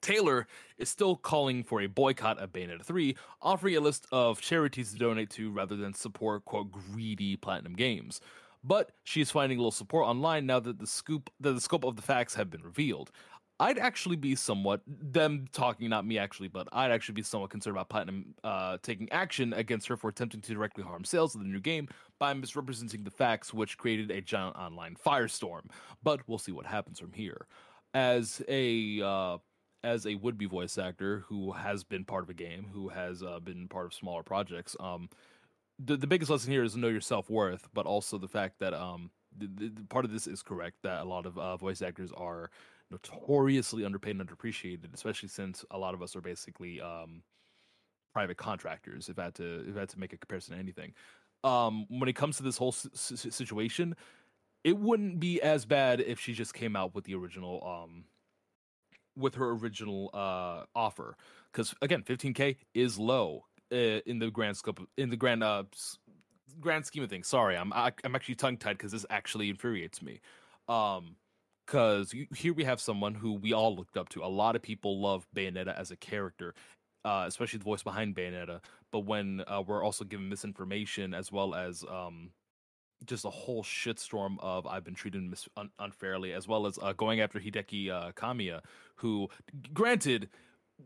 Taylor is still calling for a boycott of Bayonetta 3, offering a list of charities to donate to rather than support, quote, greedy Platinum Games. But she is finding a little support online now that the scoop that the scope of the facts have been revealed. I'd actually be somewhat them talking, not me actually, but I'd actually be somewhat concerned about Platinum uh, taking action against her for attempting to directly harm sales of the new game by misrepresenting the facts, which created a giant online firestorm. But we'll see what happens from here. As a uh, as a would-be voice actor who has been part of a game, who has uh, been part of smaller projects, um, the the biggest lesson here is know your self worth, but also the fact that um, the, the, part of this is correct that a lot of uh, voice actors are notoriously underpaid and underappreciated, especially since a lot of us are basically um, private contractors. If I had to, if I had to make a comparison to anything, um, when it comes to this whole situation, it wouldn't be as bad if she just came out with the original, um, with her original uh, offer. Because again, 15k is low uh, in the grand scope, in the grand uh, grand scheme of things. Sorry, I'm I, am i am actually tongue tied because this actually infuriates me. Um, because here we have someone who we all looked up to. A lot of people love Bayonetta as a character, uh, especially the voice behind Bayonetta. But when uh, we're also given misinformation as well as um, just a whole shitstorm of I've been treated mis- un- unfairly, as well as uh, going after Hideki uh, Kamiya, who, granted,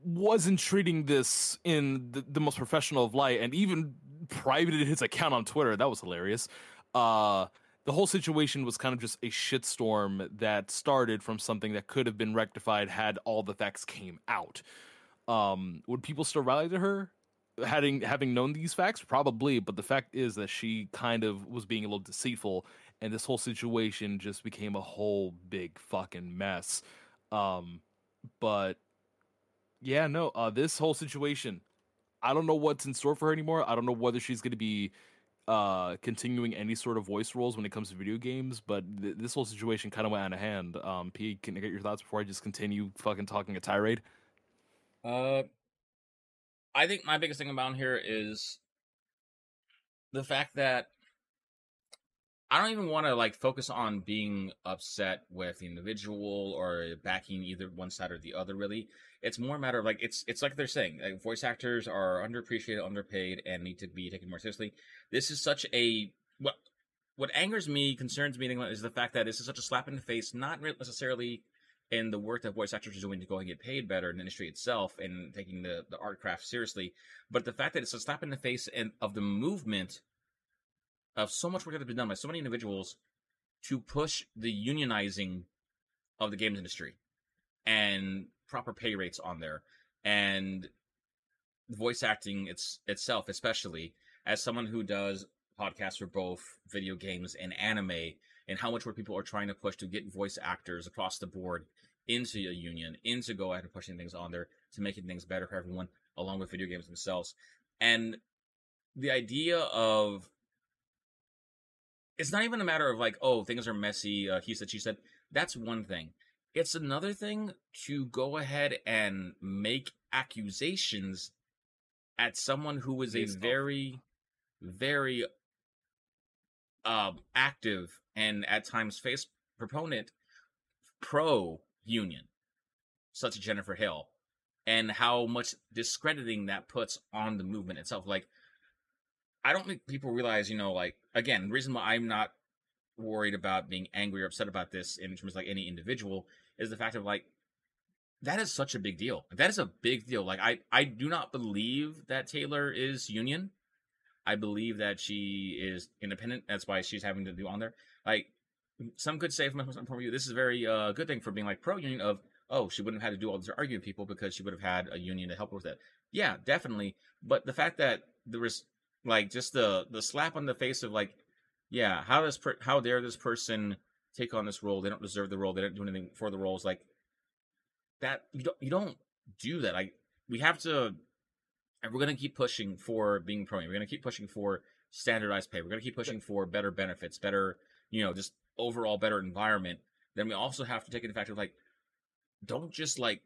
wasn't treating this in the, the, most professional of light, and even privated his account on Twitter. That was hilarious. Uh, the whole situation was kind of just a shitstorm that started from something that could have been rectified had all the facts came out. Um, would people still rally to her? Having having known these facts, probably, but the fact is that she kind of was being a little deceitful, and this whole situation just became a whole big fucking mess. Um, but yeah, no, uh, this whole situation, I don't know what's in store for her anymore. I don't know whether she's going to be uh continuing any sort of voice roles when it comes to video games but th- this whole situation kind of went out of hand um p can i get your thoughts before i just continue fucking talking a tirade uh i think my biggest thing about here is the fact that i don't even want to like focus on being upset with the individual or backing either one side or the other really it's more a matter of like it's it's like they're saying like voice actors are underappreciated, underpaid, and need to be taken more seriously. This is such a what what angers me, concerns me, is the fact that this is such a slap in the face, not necessarily in the work that voice actors are doing to go and get paid better in the industry itself and taking the, the art craft seriously, but the fact that it's a slap in the face and of the movement of so much work that has been done by so many individuals to push the unionizing of the games industry and proper pay rates on there and voice acting it's itself especially as someone who does podcasts for both video games and anime and how much more people are trying to push to get voice actors across the board into a union into go ahead and pushing things on there to making things better for everyone along with video games themselves. And the idea of it's not even a matter of like oh things are messy uh, he said she said that's one thing. It's another thing to go ahead and make accusations at someone who is a very, very uh, active and at times face proponent pro union, such as Jennifer Hale, and how much discrediting that puts on the movement itself. Like, I don't think people realize, you know, like again, the reason why I'm not worried about being angry or upset about this in terms of like any individual is the fact of like that is such a big deal. That is a big deal. Like I I do not believe that Taylor is union. I believe that she is independent. That's why she's having to do on there. Like some could say from my point of view, this is a very uh, good thing for being like pro union of oh she wouldn't have had to do all this arguing people because she would have had a union to help her with it. Yeah, definitely. But the fact that there was like just the the slap on the face of like yeah how does per- how dare this person take on this role. They don't deserve the role. They don't do anything for the roles. Like that, you don't you don't do that. Like we have to, and we're gonna keep pushing for being pro. We're gonna keep pushing for standardized pay. We're gonna keep pushing for better benefits, better you know, just overall better environment. Then we also have to take into factor like, don't just like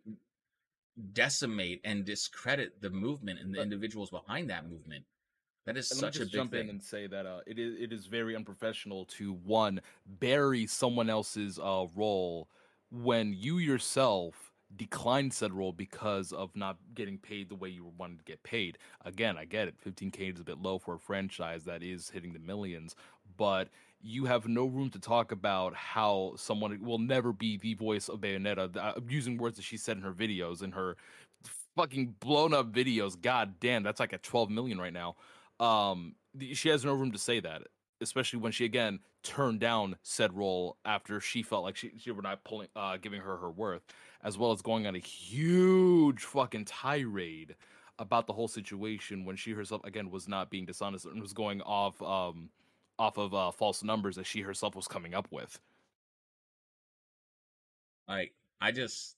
decimate and discredit the movement and the individuals behind that movement. That is and such a big jump thing. in and say that uh, it is it is very unprofessional to one bury someone else's uh, role when you yourself declined said role because of not getting paid the way you wanted to get paid. Again, I get it. 15k is a bit low for a franchise that is hitting the millions, but you have no room to talk about how someone will never be the voice of Bayonetta. Uh, using words that she said in her videos, in her fucking blown up videos. God damn, that's like at 12 million right now. Um, she has no room to say that, especially when she again turned down said role after she felt like she, she were not pulling, uh, giving her her worth, as well as going on a huge fucking tirade about the whole situation when she herself again was not being dishonest and was going off um off of uh, false numbers that she herself was coming up with. Like I just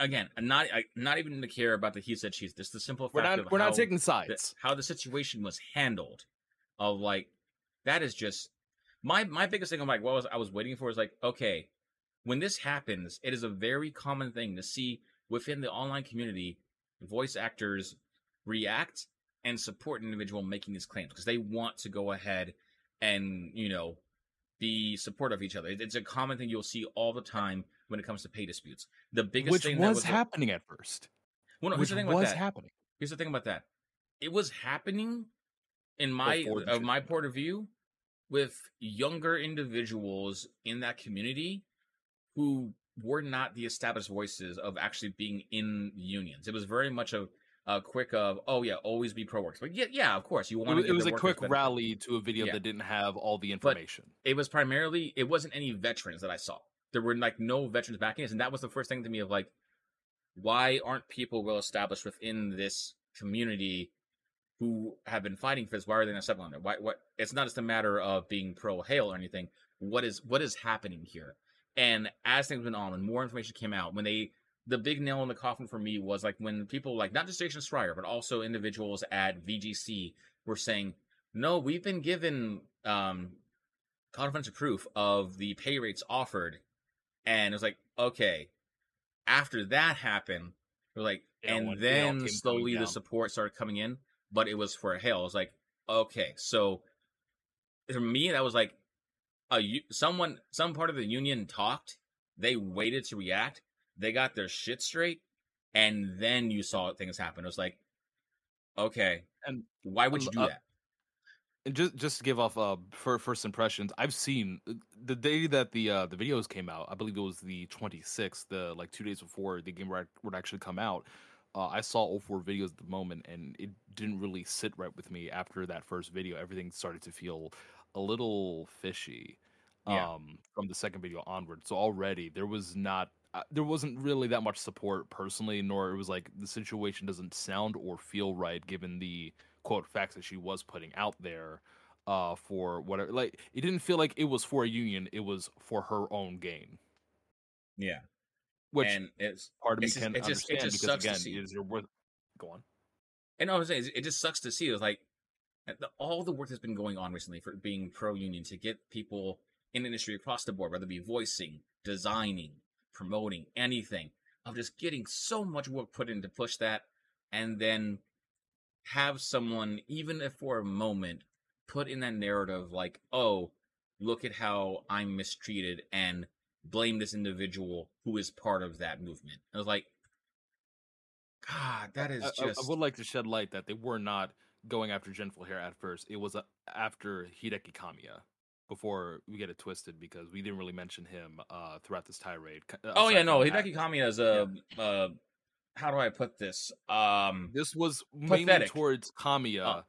again, I'm not I, not even to care about the he said she's just the simple fact we're not we're not taking the, sides. how the situation was handled. Of like that is just my my biggest thing. I'm like, what was I was waiting for is like, okay, when this happens, it is a very common thing to see within the online community voice actors react and support an individual making these claims because they want to go ahead and you know be supportive of each other. It's a common thing you'll see all the time when it comes to pay disputes. The biggest which thing was, that was happening at first. Well, no, which here's the thing about was that. happening. Here's the thing about that. It was happening in my of my point of view with younger individuals in that community who were not the established voices of actually being in unions. It was very much a, a quick of oh yeah, always be pro works. But yeah, yeah, of course you want to. it was a quick rally to a video Yeah. that didn't have all the information. It was primarily it wasn't any veterans that I saw. There were like no veterans backing us, and that was the first thing to me of like, why aren't people well established within this community who have been fighting for this? Why are they not stepping on it? Why? What? It's not just a matter of being pro Hale or anything. What is what is happening here? And as things went on, and more information came out, when they the big nail in the coffin for me was like when people like not just Jason Schreier, but also individuals at VGC were saying, "No, we've been given um, confidential proof of the pay rates offered," and it was like, okay. After that happened, we're like, and then slowly the support started coming in, but it was for Hale. I was like, okay, so for me, that was like a someone, some part of the union talked. They waited to react. They got their shit straight, and then you saw things happen. It was like, okay, And why would you do uh, that? And just just to give off uh for first impressions, I've seen uh, the day that the uh the videos came out. I believe it was the 26th, the like two days before the game would would actually come out. Uh, I saw all four videos at the moment, and it didn't really sit right with me after that first video. Everything started to feel a little fishy Yeah. um, from the second video onward. So already there was not, uh, there wasn't really that much support personally, nor it was like the situation doesn't sound or feel right given the quote facts that she was putting out there uh for whatever like it didn't feel like it was for a union it was for her own gain Yeah, which and it's part of me it's can it just- it understand just because sucks to again is your worth go on And I was saying, it just sucks to see. It was like uh, the, all the work that's been going on recently for being pro union to get people in industry across the board, whether it be voicing, designing, promoting, anything, of just getting so much work put in to push that, and then have someone, even if for a moment, put in that narrative like, oh, look at how I'm mistreated and blame this individual who is part of that movement. I was like, God, that is I- I, just I would like to shed light that they were not going after Jennifer Hale at first. It was uh, after Hideki Kamiya. Before we get it twisted, because we didn't really mention him uh, throughout this tirade. K- Oh yeah, no, Hideki Kamiya is a uh, how do I put this? Um, This was mainly Pathetic. towards Kamiya, Uh.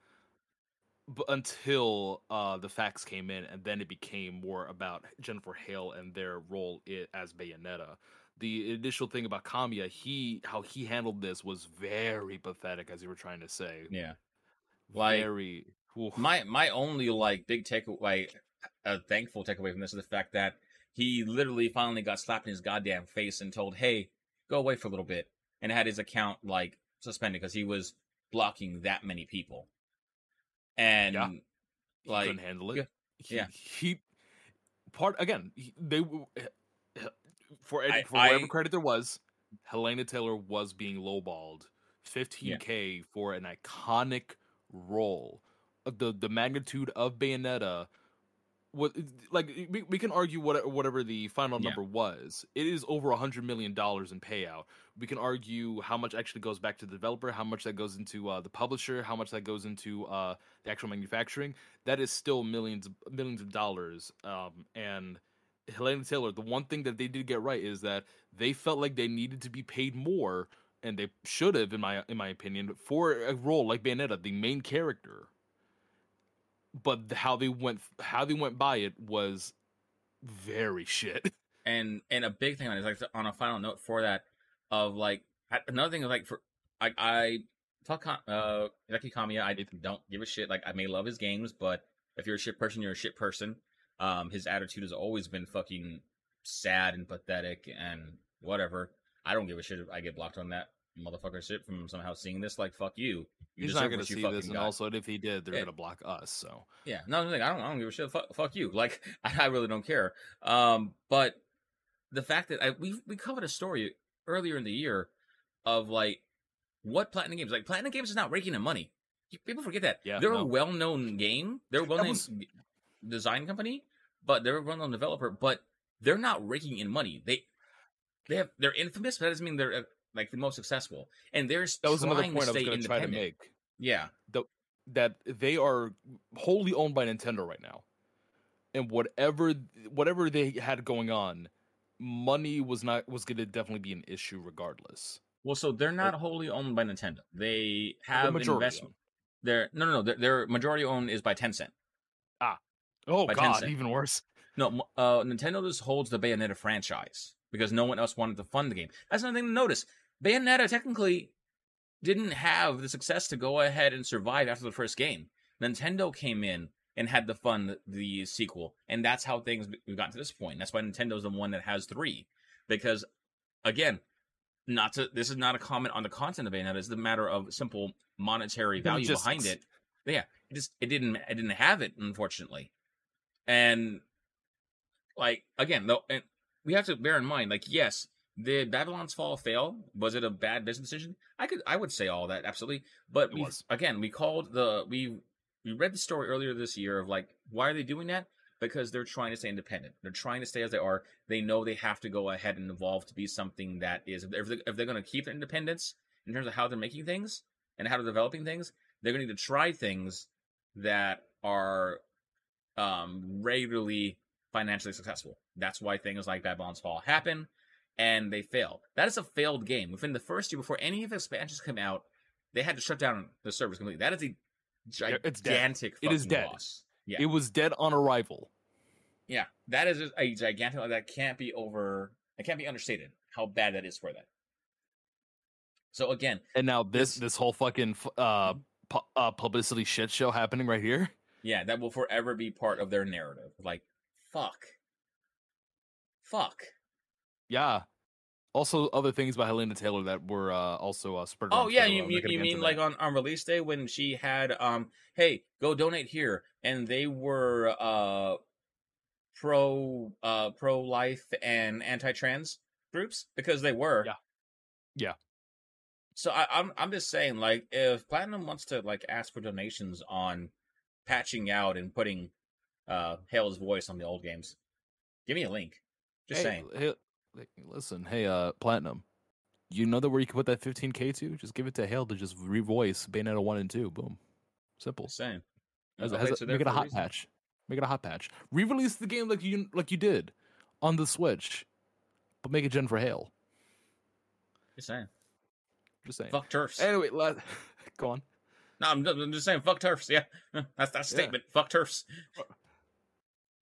Until uh, the facts came in, and then it became more about Jennifer Hale and their role i- as Bayonetta. The initial thing about Kamiya, he how he handled this was very pathetic, as you were trying to say. yeah. Like, very. oof. My my only like big takeaway, a thankful takeaway from this is the fact that he literally finally got slapped in his goddamn face and told, "Hey, go away for a little bit," and had his account like suspended because he was blocking that many people. And Yeah. he like couldn't handle it. yeah, He, yeah. he part again. He, they w- for any, I- for whatever I- credit there was, Helena Taylor was being lowballed. 15k for an iconic role. Uh, The the magnitude of Bayonetta what like we, we can argue what whatever the final Yeah. number was. It is over a hundred million dollars in payout. We can argue how much actually goes back to the developer, how much that goes into uh, the publisher, how much that goes into uh, the actual manufacturing. That is still millions millions of dollars. Um, and Helena Taylor, the one thing that they did get right is that they felt like they needed to be paid more, and they should have, in my in my opinion, for a role like Bayonetta, the main character but how they went how they went by it was very shit. <laughs> and and a big thing on it is like on a final note for that of like another thing is like for I Ka- uh Hideki Kamiya I don't give a shit. Like I may love his games but if you're a shit person you're a shit person. Um his attitude has always been fucking sad and pathetic and whatever. I don't give a shit if I get blocked on that motherfucker shit from somehow seeing this like fuck you you He's not gonna you see this, and got. also if he did, they're Yeah. gonna block us. So Yeah, no, like, I don't, I don't give a shit. Fuck, fuck you. <laughs> Like, I, I really don't care. Um, but the fact that I we we covered a story earlier in the year of like what Platinum Games like Platinum Games is not raking in money. People forget that. Yeah, they're no. a well-known game. They're a well-known was- design company, but they're a well-known developer. But they're not raking in money. They they have they're infamous, but that doesn't mean they're uh, like the most successful. And they're that was another point I was gonna try to make. Yeah, That they are wholly owned by Nintendo right now, and whatever whatever they had going on, money was not was gonna definitely be an issue regardless. Well, so they're not wholly owned by Nintendo. They have majority investment. They're no, no, no. Their, their majority owned is by Tencent. Ah, oh By god, Tencent. even worse. No, uh, Nintendo just holds the Bayonetta franchise because no one else wanted to fund the game. That's another thing to notice. Bayonetta technically didn't have the success to go ahead and survive after the first game. Nintendo came in and had to fund the sequel, and that's how things we've gotten to this point. That's why Nintendo's the one that has three, because again, not to this is not a comment on the content of Bayonetta. It's the matter of simple monetary The value behind it. But yeah, it just it didn't it didn't have it unfortunately, and like again though, and we have to bear in mind like yes, did Babylon's Fall fail? Was it a bad business decision? I could I would say all that absolutely, but we again we called the we we read the story earlier this year of like why are they doing that? Because they're trying to stay independent. They're trying to stay as they are. They know they have to go ahead and evolve to be something that is if they're, if they're going to keep their independence in terms of how they're making things and how they're developing things, they're going to need to try things that are um, regularly financially successful. That's why things like Babylon's Fall happen, and they fail. That is a failed game. Within the first year, before any of the expansions come out, they had to shut down the servers completely. That is a Yeah, it's dead. gigantic. It is dead. loss. Yeah, It was dead on arrival. yeah, that is a gigantic. That can't be over. It can't be understated how bad that is for that. So again, And now this This- this whole fucking uh, pu- uh publicity shit show happening right here. yeah, that will forever be part of their narrative. Like, fuck, fuck. Yeah. Also, other things by Hellena Taylor that were uh, also uh, spurred. Oh yeah, you, you, you mean like on, on release day when she had um hey go donate here and they were uh pro uh pro life and anti trans groups because they were Yeah. Yeah. So I, I'm I'm just saying like if Platinum wants to like ask for donations on patching out and putting uh Hale's voice on the old games, give me a link. Just hey, saying. Like, listen, hey, uh, Platinum, you know that where you can put that 15k to? Just give it to Hale to just revoice Bayonetta one and two. Boom, simple. Saying. As, as make it a hot reason. patch. Make it a hot patch. Re-release the game like you like you did on the Switch, but make it Jennifer Hale. Just saying. Just saying. Fuck TERFs. Anyway, let, <laughs> go on. No, I'm, I'm just saying, fuck TERFs. Yeah, <laughs> that's that a Yeah. statement. Fuck TERFs.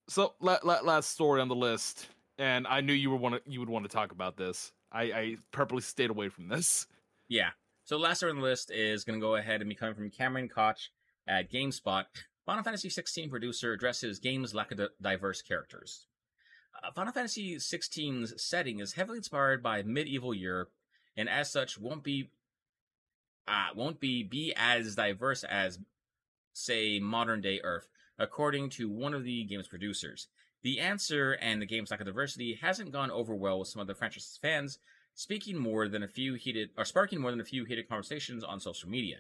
So la- la- last story on the list, and I knew you were want you would want to talk about this. I, I purposely stayed away from this. Yeah. So last on the list is going to go ahead and be coming from Cameron Koch at GameSpot. Final Fantasy 16 producer addresses game's lack of di- diverse characters. Uh, Final Fantasy 16's setting is heavily inspired by medieval Europe, and as such, won't be uh, won't be be as diverse as, say, modern day Earth, according to one of the game's producers. The answer and the game's lack of diversity hasn't gone over well with some of the franchise's fans, speaking more than a few heated or sparking more than a few heated conversations on social media.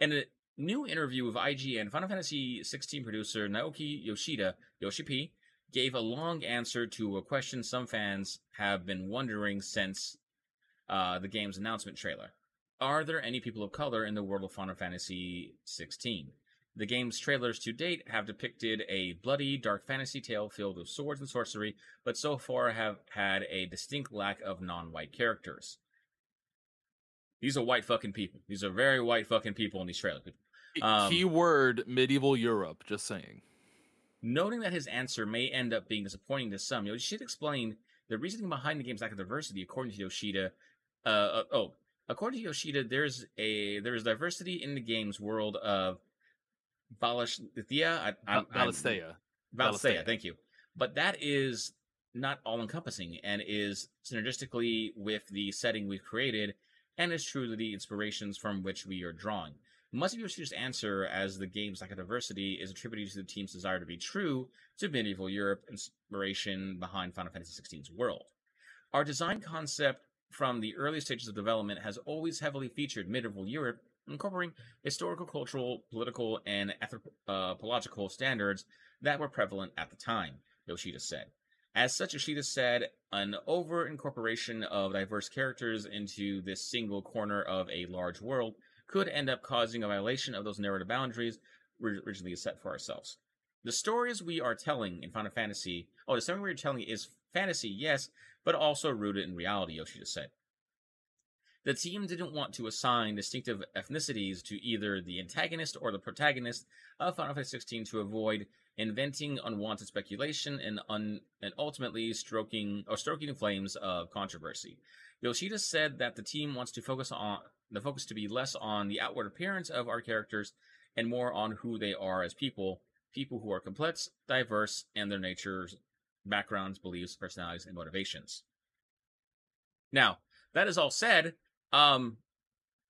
And a new interview with IGN, Final Fantasy 16 producer Naoki Yoshida, Yoshi P, gave a long answer to a question some fans have been wondering since uh, the game's announcement trailer. Are there any people of color in the world of Final Fantasy 16? The game's trailers to date have depicted a bloody, dark fantasy tale filled with swords and sorcery, but so far have had a distinct lack of non white characters. These are white fucking people. These are very white fucking people in these trailers. Um, Keyword medieval Europe, just saying. Noting that his answer may end up being disappointing to some, Yoshida explained the reasoning behind the game's lack of diversity, according to Yoshida. Uh, uh, oh, according to Yoshida, there's a there's diversity in the game's world of Valisthea. Valisthea. Valisthea. Thank you. But that is not all encompassing and is synergistically with the setting we've created and is true to the inspirations from which we are drawing. Much of Yoshida's answer as the game's lack of diversity is attributed to the team's desire to be true to medieval Europe inspiration behind Final Fantasy XVI's world. Our design concept from the early stages of development has always heavily featured medieval Europe incorporating historical, cultural, political, and anthropological uh, standards that were prevalent at the time, Yoshida said. As such, Yoshida said, an over incorporation of diverse characters into this single corner of a large world could end up causing a violation of those narrative boundaries originally set for ourselves. The stories we are telling in Final Fantasy, oh, the story we are telling is fantasy, yes, but also rooted in reality, Yoshida said. The team didn't want to assign distinctive ethnicities to either the antagonist or the protagonist of Final Fantasy XVI to avoid inventing unwanted speculation and un- and ultimately stroking or stoking the flames of controversy. Yoshida said that the team wants to focus on the focus to be less on the outward appearance of our characters and more on who they are as people, people who are complex, diverse, and their natures, backgrounds, beliefs, personalities, and motivations. Now, that is all said, um,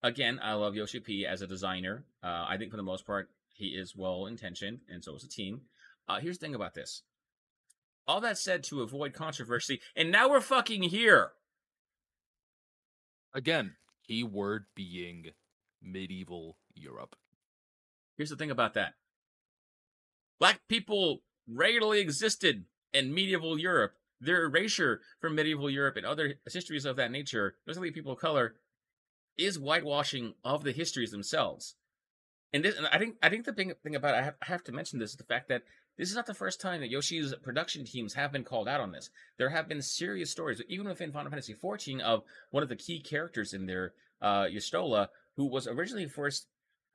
again, I love Yoshi P as a designer. Uh, I think for the most part, he is well intentioned, and so is the team. Uh, here's the thing about this. All that said to avoid controversy, and now we're fucking here. Again, keyword being medieval Europe. Here's the thing about that. Black people regularly existed in medieval Europe. Their erasure from medieval Europe and other histories of that nature, especially people of color, is whitewashing of the histories themselves. And this, and I think, I think the thing, thing about it, I have, I have to mention this is the fact that this is not the first time that Yoshi's production teams have been called out on this. There have been serious stories, even within Final Fantasy XIV, of one of the key characters in there, uh, Y'shtola, who was originally first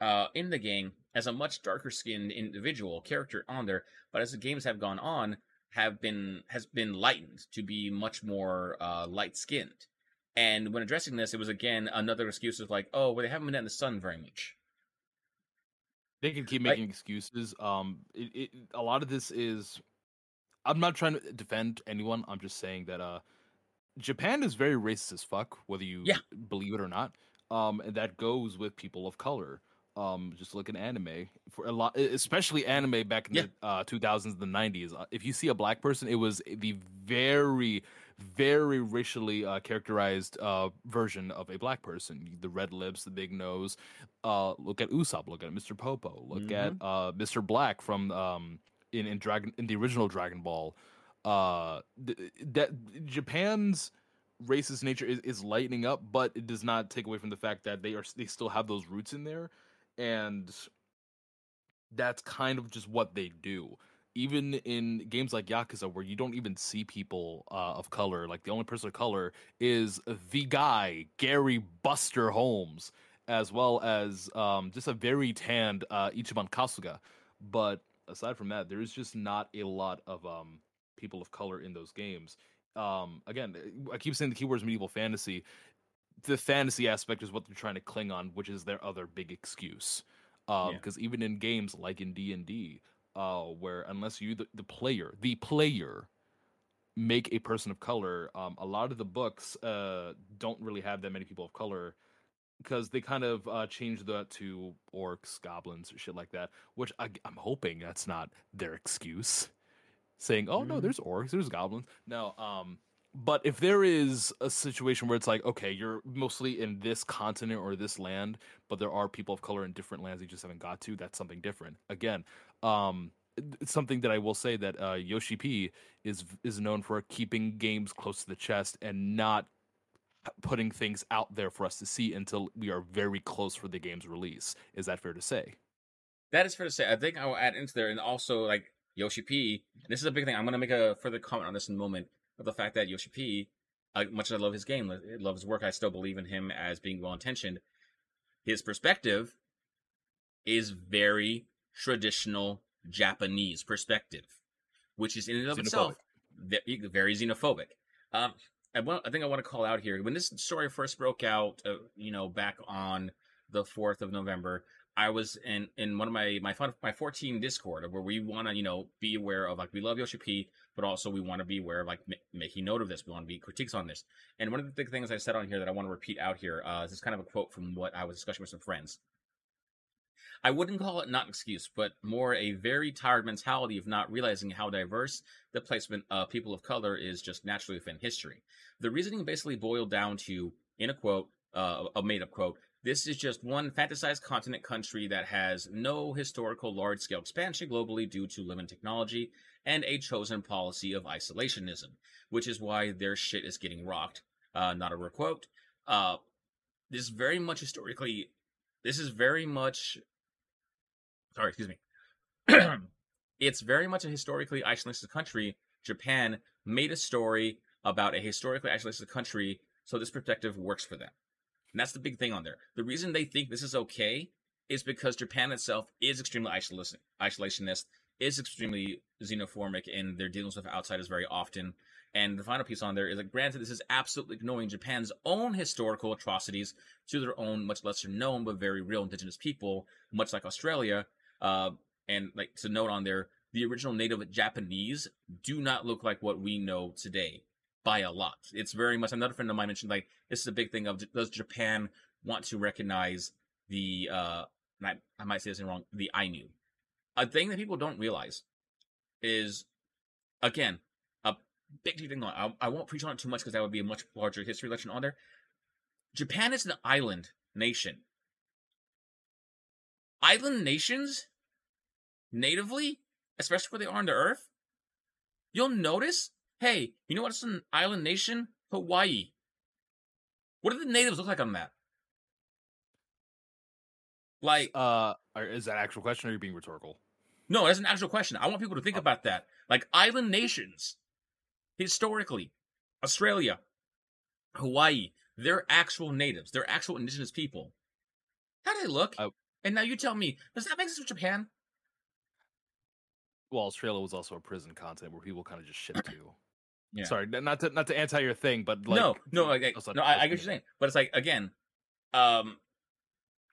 uh, in the game as a much darker skinned individual character on there, but as the games have gone on, have been has been lightened to be much more uh, light skinned. And when addressing this, it was again another excuse of like, oh, well, they haven't been in the sun very much. They can keep making excuses. Um, it, it, a lot of this is. I'm not trying to defend anyone. I'm just saying that uh, Japan is very racist as fuck, whether you yeah. believe it or not. Um, and that goes with people of color. Um, just look at anime for a lot, especially anime back in Yeah. the uh, 2000s and the 90s. Uh, If you see a black person, it was the very, very racially uh, characterized uh, version of a black person. The red lips, the big nose. Uh, look at Usopp. Look at Mr. Popo. Look at uh, Mr. Black from um, in in Dragon in the original Dragon Ball. Uh, th- that Japan's racist nature is, is lightening up, but it does not take away from the fact that they are they still have those roots in there, and that's kind of just what they do. Even in games like Yakuza, where you don't even see people uh, of color, like the only person of color is the guy Gary Buster Holmes, as well as um, just a very tanned uh, Ichiban Kasuga. But aside from that, there is just not a lot of um, people of color in those games um again i keep saying the keywords medieval fantasy the fantasy aspect is what they're trying to cling on which is their other big excuse um Yeah. because even in games like in d&d uh where unless you the, the player the player make a person of color um a lot of the books uh don't really have that many people of color because they kind of uh changed that to orcs goblins shit like that which I, i'm hoping that's not their excuse saying, "Oh no, Mhm. there's orcs, there's goblins." No, um, but if there is a situation where it's like, okay, you're mostly in this continent or this land, but there are people of color in different lands you just haven't got to, that's something different. Again, um, something that I will say that uh, Yoshi P is is known for keeping games close to the chest and not putting things out there for us to see until we are very close for the game's release. Is that fair to say? That is fair to say. I think I will add into there, and also like Yoshi P. This is a big thing. I'm going to make a further comment on this in a moment of the fact that Yoshi P. Uh, much as I love his game, love his work, I still believe in him as being well intentioned. His perspective is very traditional Japanese perspective, which is in and of xenophobic. itself very xenophobic. Um, I, want, I think I want to call out here when this story first broke out, uh, you know, back on the fourth of November. I was in in one of my my my 14 Discord where we want to you know be aware of like we love Yoshi P, but also we want to be aware of like m- making note of this. We want to be critiques on this. And one of the big things I said on here that I want to repeat out here uh, is this kind of a quote from what I was discussing with some friends. I wouldn't call it not an excuse, but more a very tired mentality of not realizing how diverse the placement of people of color is just naturally within history. The reasoning basically boiled down to, in a quote, uh, a made up quote, this is just one fantasized continent country that has no historical large scale expansion globally due to limited technology and a chosen policy of isolationism, which is why their shit is getting rocked. Uh, not a quote. Uh, this is very much historically, this is very much sorry, excuse me. <clears throat> it's very much a historically isolated country. Japan made a story about a historically isolated country, so this perspective works for them. And that's the big thing on there. The reason they think this is okay is because Japan itself is extremely isolationist, is extremely xenophobic in their dealings with outsiders very often. And the final piece on there is that, granted, this is absolutely ignoring Japan's own historical atrocities to their own, much lesser known but very real indigenous people, much like Australia, uh, and like to note on there, the original native Japanese do not look like what we know today by a lot. It's very much another friend of mine mentioned like this is a big thing of does Japan want to recognize the uh I, I might say this wrong the Ainu. A thing that people don't realize is again a big thing. I, I won't preach on it too much because that would be a much larger history lesson on there. Japan is an island nation. Island nations natively, especially where they are on the earth, you'll notice, hey, you know what's an island nation? Hawaii. What do the natives look like on that? Like, uh, is that actual question or are you being rhetorical? No, that's an actual question. I want people to think oh. about that. Like island nations, historically, Australia, Hawaii, they're actual natives. They're actual indigenous people. How do they look? I, and now you tell me, does that make sense with Japan? well, Australia was also a prison continent where people kind of just shipped to. Yeah. Sorry, not to not to anti your thing, but like no, no, like, no, I, I get what you're saying, but it's like again, um,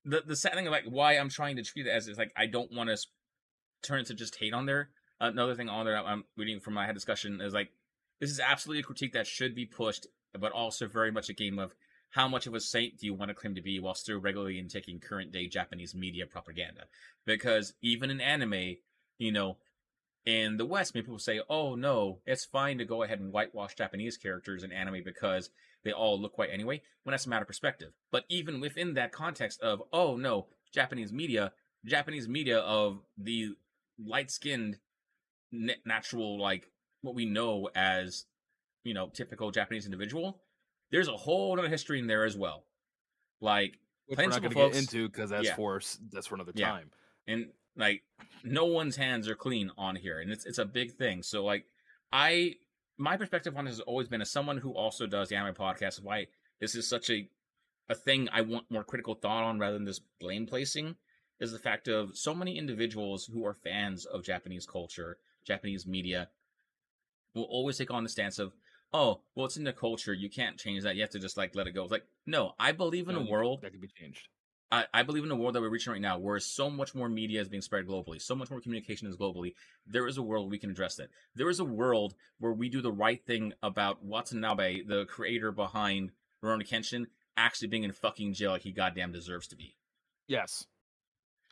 the the sad thing about why I'm trying to treat it as is like I don't want to turn into just hate on there. Another thing on there I'm reading from my head discussion is like this is absolutely a critique that should be pushed, but also very much a game of how much of a saint do you want to claim to be while still regularly in taking current day Japanese media propaganda? Because even in anime, you know, in the West, many people say, oh no, it's fine to go ahead and whitewash Japanese characters in anime because they all look white anyway, when that's a matter of perspective. But even within that context of, oh no, Japanese media, Japanese media of the light skinned, natural, like what we know as, you know, typical Japanese individual, there's a whole other history in there as well. Like, Which we're not going to get into because that's yeah. for that's for another yeah. time. And like no one's hands are clean on here, and it's it's a big thing. So like I my perspective on this has always been as someone who also does the anime podcast. Why this is such a a thing I want more critical thought on rather than this blame placing is the fact of so many individuals who are fans of Japanese culture, Japanese media, will always take on the stance of, oh, well, it's in the culture. You can't change that. You have to just like let it go. It's like, no, I believe in no, a world that can be changed. I, I believe in a world that we're reaching right now where so much more media is being spread globally, so much more communication is globally. There is a world we can address it. There is a world where we do the right thing about Watanabe, the creator behind Rurouni Kenshin, actually being in fucking jail like he goddamn deserves to be. Yes.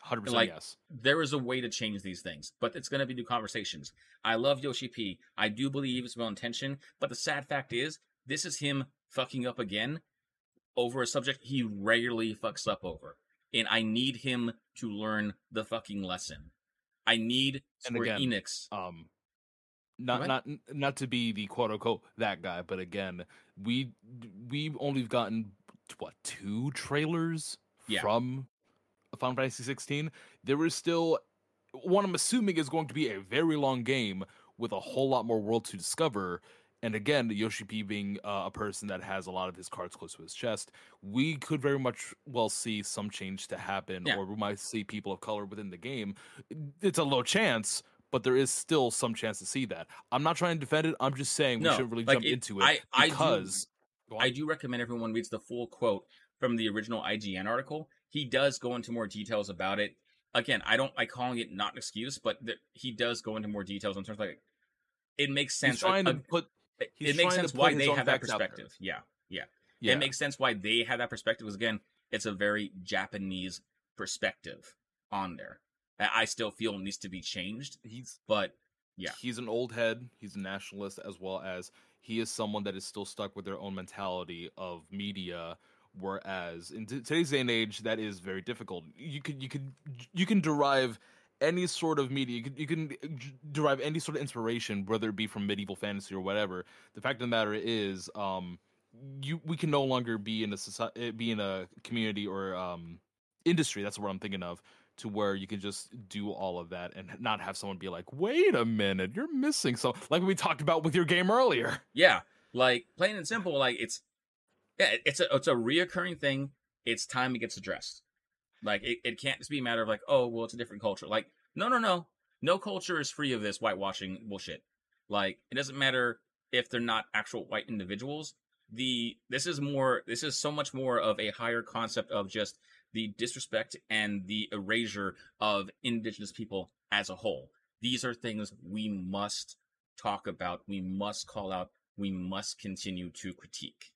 hundred percent Like- yes. there is a way to change these things, but it's going to be new conversations. I love Yoshi P. I do believe it's well intentioned, but the sad fact is, this is him fucking up again over a subject he regularly fucks up over. And I need him to learn the fucking lesson. I need And Square again, Enix. Um, not not not to be the quote unquote that guy, but again, we we've only gotten what two trailers Yeah. from Final Fantasy 16. There is still one I'm assuming is going to be a very long game with a whole lot more world to discover. And again, Yoshi P being uh, a person that has a lot of his cards close to his chest, we could very much well see some change to happen, Yeah. or we might see people of color within the game. It's a low chance, but there is still some chance to see that. I'm not trying to defend it. I'm just saying we No, should really like, jump it- into it I- I do- because I do recommend everyone reads the full quote from the original IGN article. He does go into more details about it. Again, I don't like calling it not an excuse, but th- he does go into more details in terms of like it makes sense. he's trying Uh, to put he's it makes sense why they have that facts out there. perspective. Yeah, yeah, yeah. It makes sense why they have that perspective. Because again, it's a very Japanese perspective on there. that I still feel needs to be changed, he's but Yeah. he's an old head he's a nationalist as well as he is someone that is still stuck with their own mentality of media whereas in t- today's day and age that is very difficult you could you could you can derive any sort of media you can, you can derive any sort of inspiration whether it be from medieval fantasy or whatever the fact of the matter is um you we can no longer be in a society be in a community or um industry that's what i'm thinking of to where you can just do all of that and not have someone be like, "Wait a minute, you're missing so." Like we talked about with your game earlier. yeah, like plain and simple, like it's yeah, it's a it's a reoccurring thing. It's time it gets addressed. Like it, it can't just be a matter of like, oh well, it's a different culture. Like, no, no, no, no culture is free of this whitewashing bullshit. Like, it doesn't matter if they're not actual white individuals. The this is more this is so much more of a higher concept of just the disrespect and the erasure of indigenous people as a whole. These are things we must talk about, we must call out, we must continue to critique.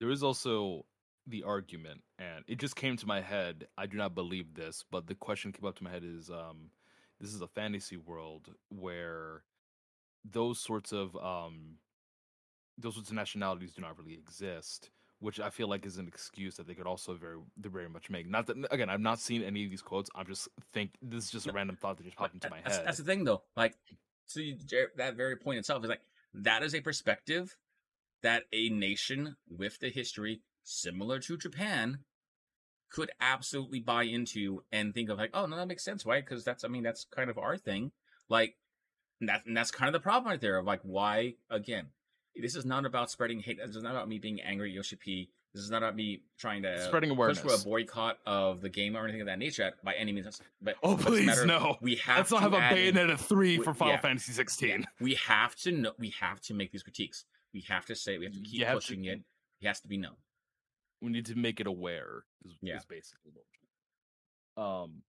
There is also the argument, and it just came to my head. I do not believe this, but the question came up to my head is: um, this is a fantasy world where those sorts of um, those sorts of nationalities do not really exist. Which I feel like is an excuse that they could also very they very much make. Not that again, I've not seen any of these quotes. I'm just think this is just a random thought that just popped into my that's, head. that's the thing, though. Like, so you, that very point itself is like that is a perspective that a nation with the history similar to Japan could absolutely buy into and think of like, oh no, that makes sense, right? Because that's, I mean, that's kind of our thing. Like, and that, and that's kind of the problem right there of like, why again? This is not about spreading hate. This is not about me being angry at Yoshi P. This is not about me trying to Spreading push awareness. for a boycott of the game or anything of that nature by any means. But Oh, but it's a please, no. We have Let's not to have a Bayonetta three we- for Final yeah. Fantasy 16. we have to know. We have to make these critiques. We have to say. We have to keep have to- pushing it. It has to be known. We need to make it aware. Is, Yeah. is basically what. Um,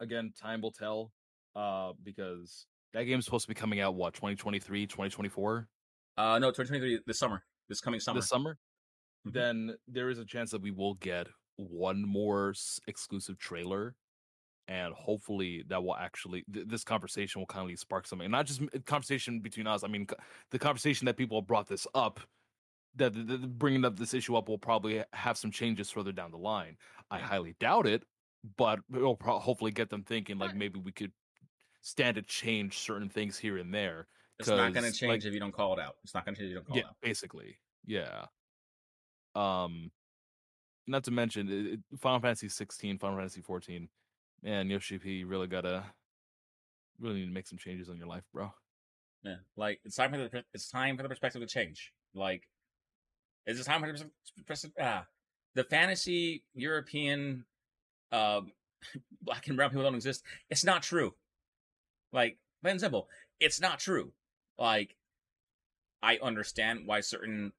again, time will tell. Uh, because that game's supposed to be coming out what 2023, 2024 Uh, no, 2023 this summer, this coming summer. this summer. Mhm. Then there is a chance that we will get one more s- exclusive trailer. And hopefully that will actually th- this conversation will kind of spark something, not just conversation between us. I mean, c- the conversation that people have brought this up that th- th- bringing up this issue up will probably have some changes further down the line. I highly doubt it, but it'll pro- hopefully get them thinking like maybe we could stand to change certain things here and there. it's not going to change like- if you don't call it out. It's not going to change if you don't call yeah, it out. basically, yeah. Um, not to mention it, Final Fantasy 16, Final Fantasy 14. Man, Yoshi P, you really gotta really need to make some changes in your life, bro. Yeah, like it's time for the it's time for the perspective to change. Like, time the pers- pers- ah, the fantasy European, um, <laughs> black and brown people don't exist. It's not true. Like, plain and simple, it's not true. Like, I understand why certain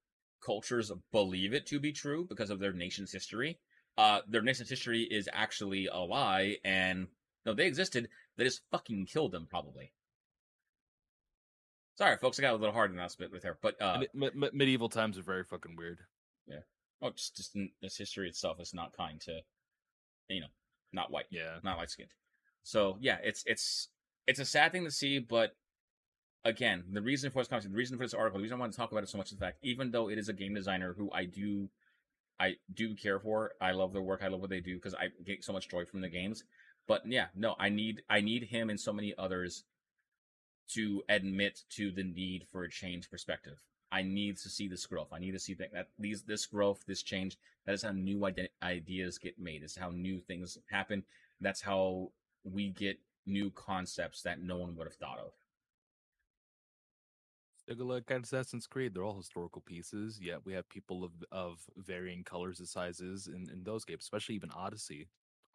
cultures believe it to be true because of their nation's history. Uh, their nation's history is actually a lie, and no, they existed. They just fucking killed them, probably. Sorry, folks, I got a little hard bit with her, but uh, Me- me- medieval times are very fucking weird. Yeah. Oh, just just, in- just history itself is not kind to, you know, not white, Yeah. not light skinned. So yeah, it's it's it's a sad thing to see, but again, the reason for this conversation, the reason for this article, the reason I want to talk about it so much is the fact, even though it is a game designer who I do I do care for, I love their work, I love what they do because I get so much joy from the games. But yeah, no, I need I need him and so many others to admit to the need for a change perspective. I need to see this growth. I need to see that, that these this growth, this change. That is how new ide- ideas get made. It's how new things happen. That's how we get new concepts that no one would have thought of. Take a look at Assassin's Creed. They're all historical pieces, yet we have people of of varying colors and sizes in, in those games, especially even Odyssey,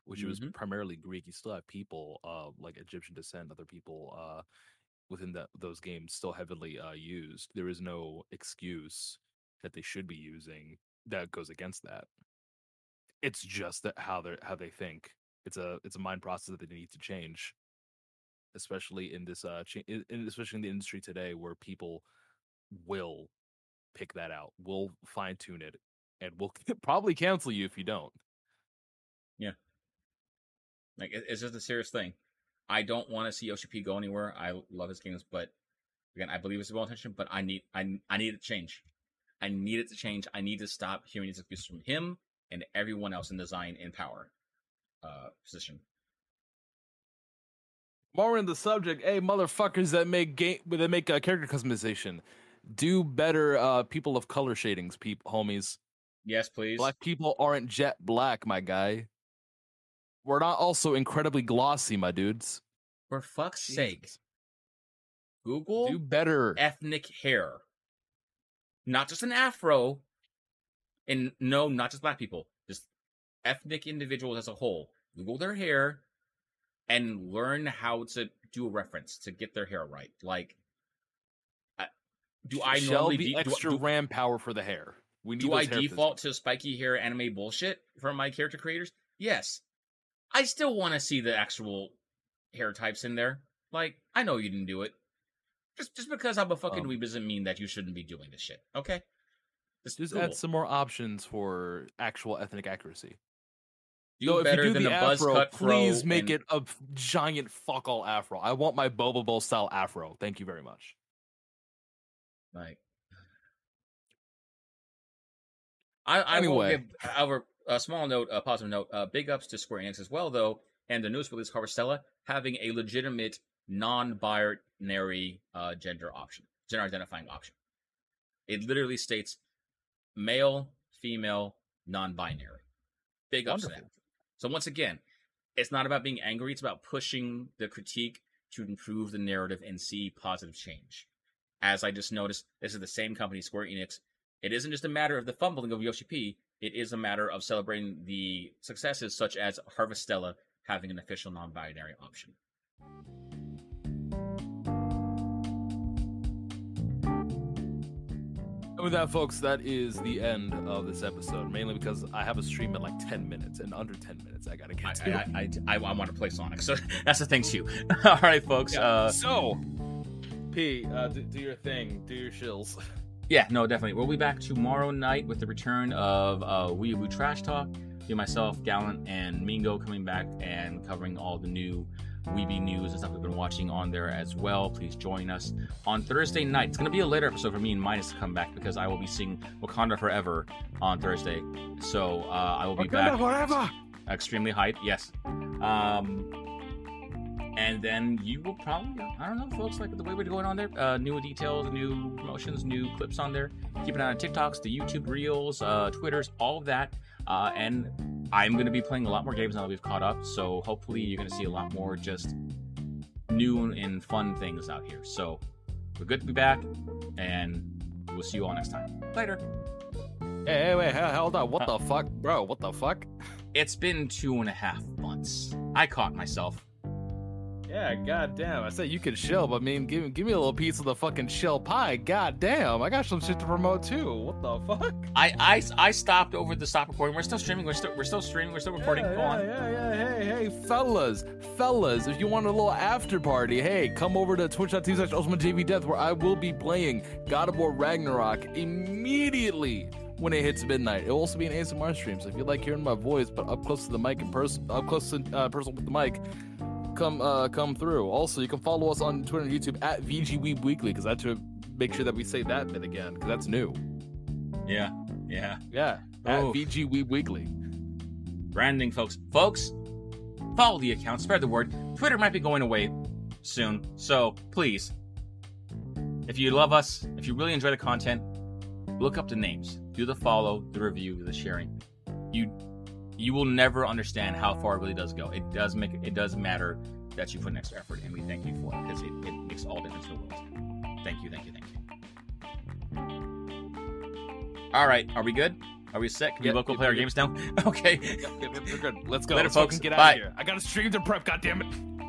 which was Mhm. primarily Greek. You still have people uh like Egyptian descent, other people uh within that those games still heavily uh used. There is no excuse that they should be using that goes against that. It's just that how they how they think. It's a it's a mind process that they need to change especially in this uh cha- in, especially in the industry today where people will pick that out will fine tune it and will <laughs> probably cancel you if you don't Yeah, Like it- it's just a serious thing. I don't want to see Yoshi P go anywhere. I love his games, but again, I believe it's well intentioned. But I need I I need it to change. I need it to change. I need to stop hearing these excuses from him and everyone else in design and power uh position. more in the subject hey motherfuckers that make game that make uh, character customization do better uh people of color shadings people homies Yes, please. black people aren't jet black my guy we're not also incredibly glossy my dudes For fuck's sake, Google do better ethnic hair. Not just an afro. And no, not just black people. Just ethnic individuals as a whole. Google their hair and learn how to do a reference to get their hair right. Like, I- do I Shell normally the de- extra do, ram power for the hair we need do I those hair default to spiky hair anime bullshit from my character creators? Yes. I still want to see the actual hair types in there. Like, I know you didn't do it. Just just because I'm a fucking Um, weeb doesn't mean that you shouldn't be doing this shit. Okay? Just, Just Google. add some more options for actual ethnic accuracy. do if better you do than the a afro, cut please make and- it a giant fuck all afro. I want my Bobobo style afro. Thank you very much. Like, I, I Anyway. will give our a small note, a positive note. Uh, big ups to Square Enix as well, though, and the newest release, Harvestella, having a legitimate non-binary uh, gender option, gender identifying option. It literally states male, female, non-binary. Big ups to Wonderful. that. So once again, it's not about being angry; it's about pushing the critique to improve the narrative and see positive change as I just noticed, this is the same company, Square Enix. It isn't just a matter of the fumbling of Yoshi P. It is a matter of celebrating the successes, such as Harvestella having an official non-binary option. And with that, folks, that is the end of this episode. Mainly because I have a stream in like ten minutes, and under ten minutes, I gotta I get to. I, I, I, I want to play Sonic, so <laughs> that's the thing too. <laughs> All right, folks. Yeah. Uh, so, P, uh, do, do your thing. Do your shills. <laughs> Yeah, no, definitely. We'll be back tomorrow night with the return of uh, Weeaboo Trash Talk. Me, myself, Gallant, and Mingo coming back and covering all the new Weeby news and stuff we've been watching on there as well. Please join us on Thursday night. It's going to be a later episode for me and Minus to come back because I will be seeing Wakanda Forever on Thursday. So uh, I will be back forever. extremely hyped. Yes. Um, and then you will probably, I don't know, folks, like the way we're going on there. Uh, new details, new promotions, new clips on there. Keep an eye on TikToks, the YouTube Reels, uh, Twitters, all of that. Uh, and I'm going to be playing a lot more games now that we've caught up. So hopefully you're going to see a lot more just new and fun things out here. So we're good to be back, and we'll see you all next time. Later. Hey, hey, wait, hold on. What the fuck, bro? What the fuck? It's been two and a half months. I caught myself. Yeah, goddamn. I said you could chill, but I mean, give, give me a little piece of the fucking shell pie. Goddamn, I got some shit to promote too. What the fuck? I, I, I stopped over the stop recording. We're still streaming. We're still we're still streaming. We're still recording. Yeah, Go yeah, on. Yeah, yeah, hey, hey, fellas, fellas, if you want a little after party, hey, come over to twitch.tv slash Ultimate Death where I will be playing God of War Ragnarok immediately when it hits midnight. It'll also be an ASMR stream. So if you like hearing my voice, but up close to the mic and person, up close to uh, person with the mic, come uh, come through. Also, you can follow us on Twitter and YouTube at VG Weekly because I have to make sure that we say that bit again because that's new. Yeah, yeah, yeah. At Oh. Weekly. branding, folks. Folks, follow the account, spread the word. Twitter might be going away soon, so please, if you love us, if you really enjoy the content, look up the names, do the follow, the review, the sharing. You you will never understand how far it really does go. It does make it does matter that you put an extra effort, and we thank you for it because it, it makes all the difference in the world. Thank you, thank you, thank you. All right, are we good? Are we set? Can we Yep, both go yep, play our yep. games now? <laughs> okay. Yep, yep, yep, we're good. Let's go. Later, Let's fucking folks. get out Bye. of here. I got to stream to prep. God damn it.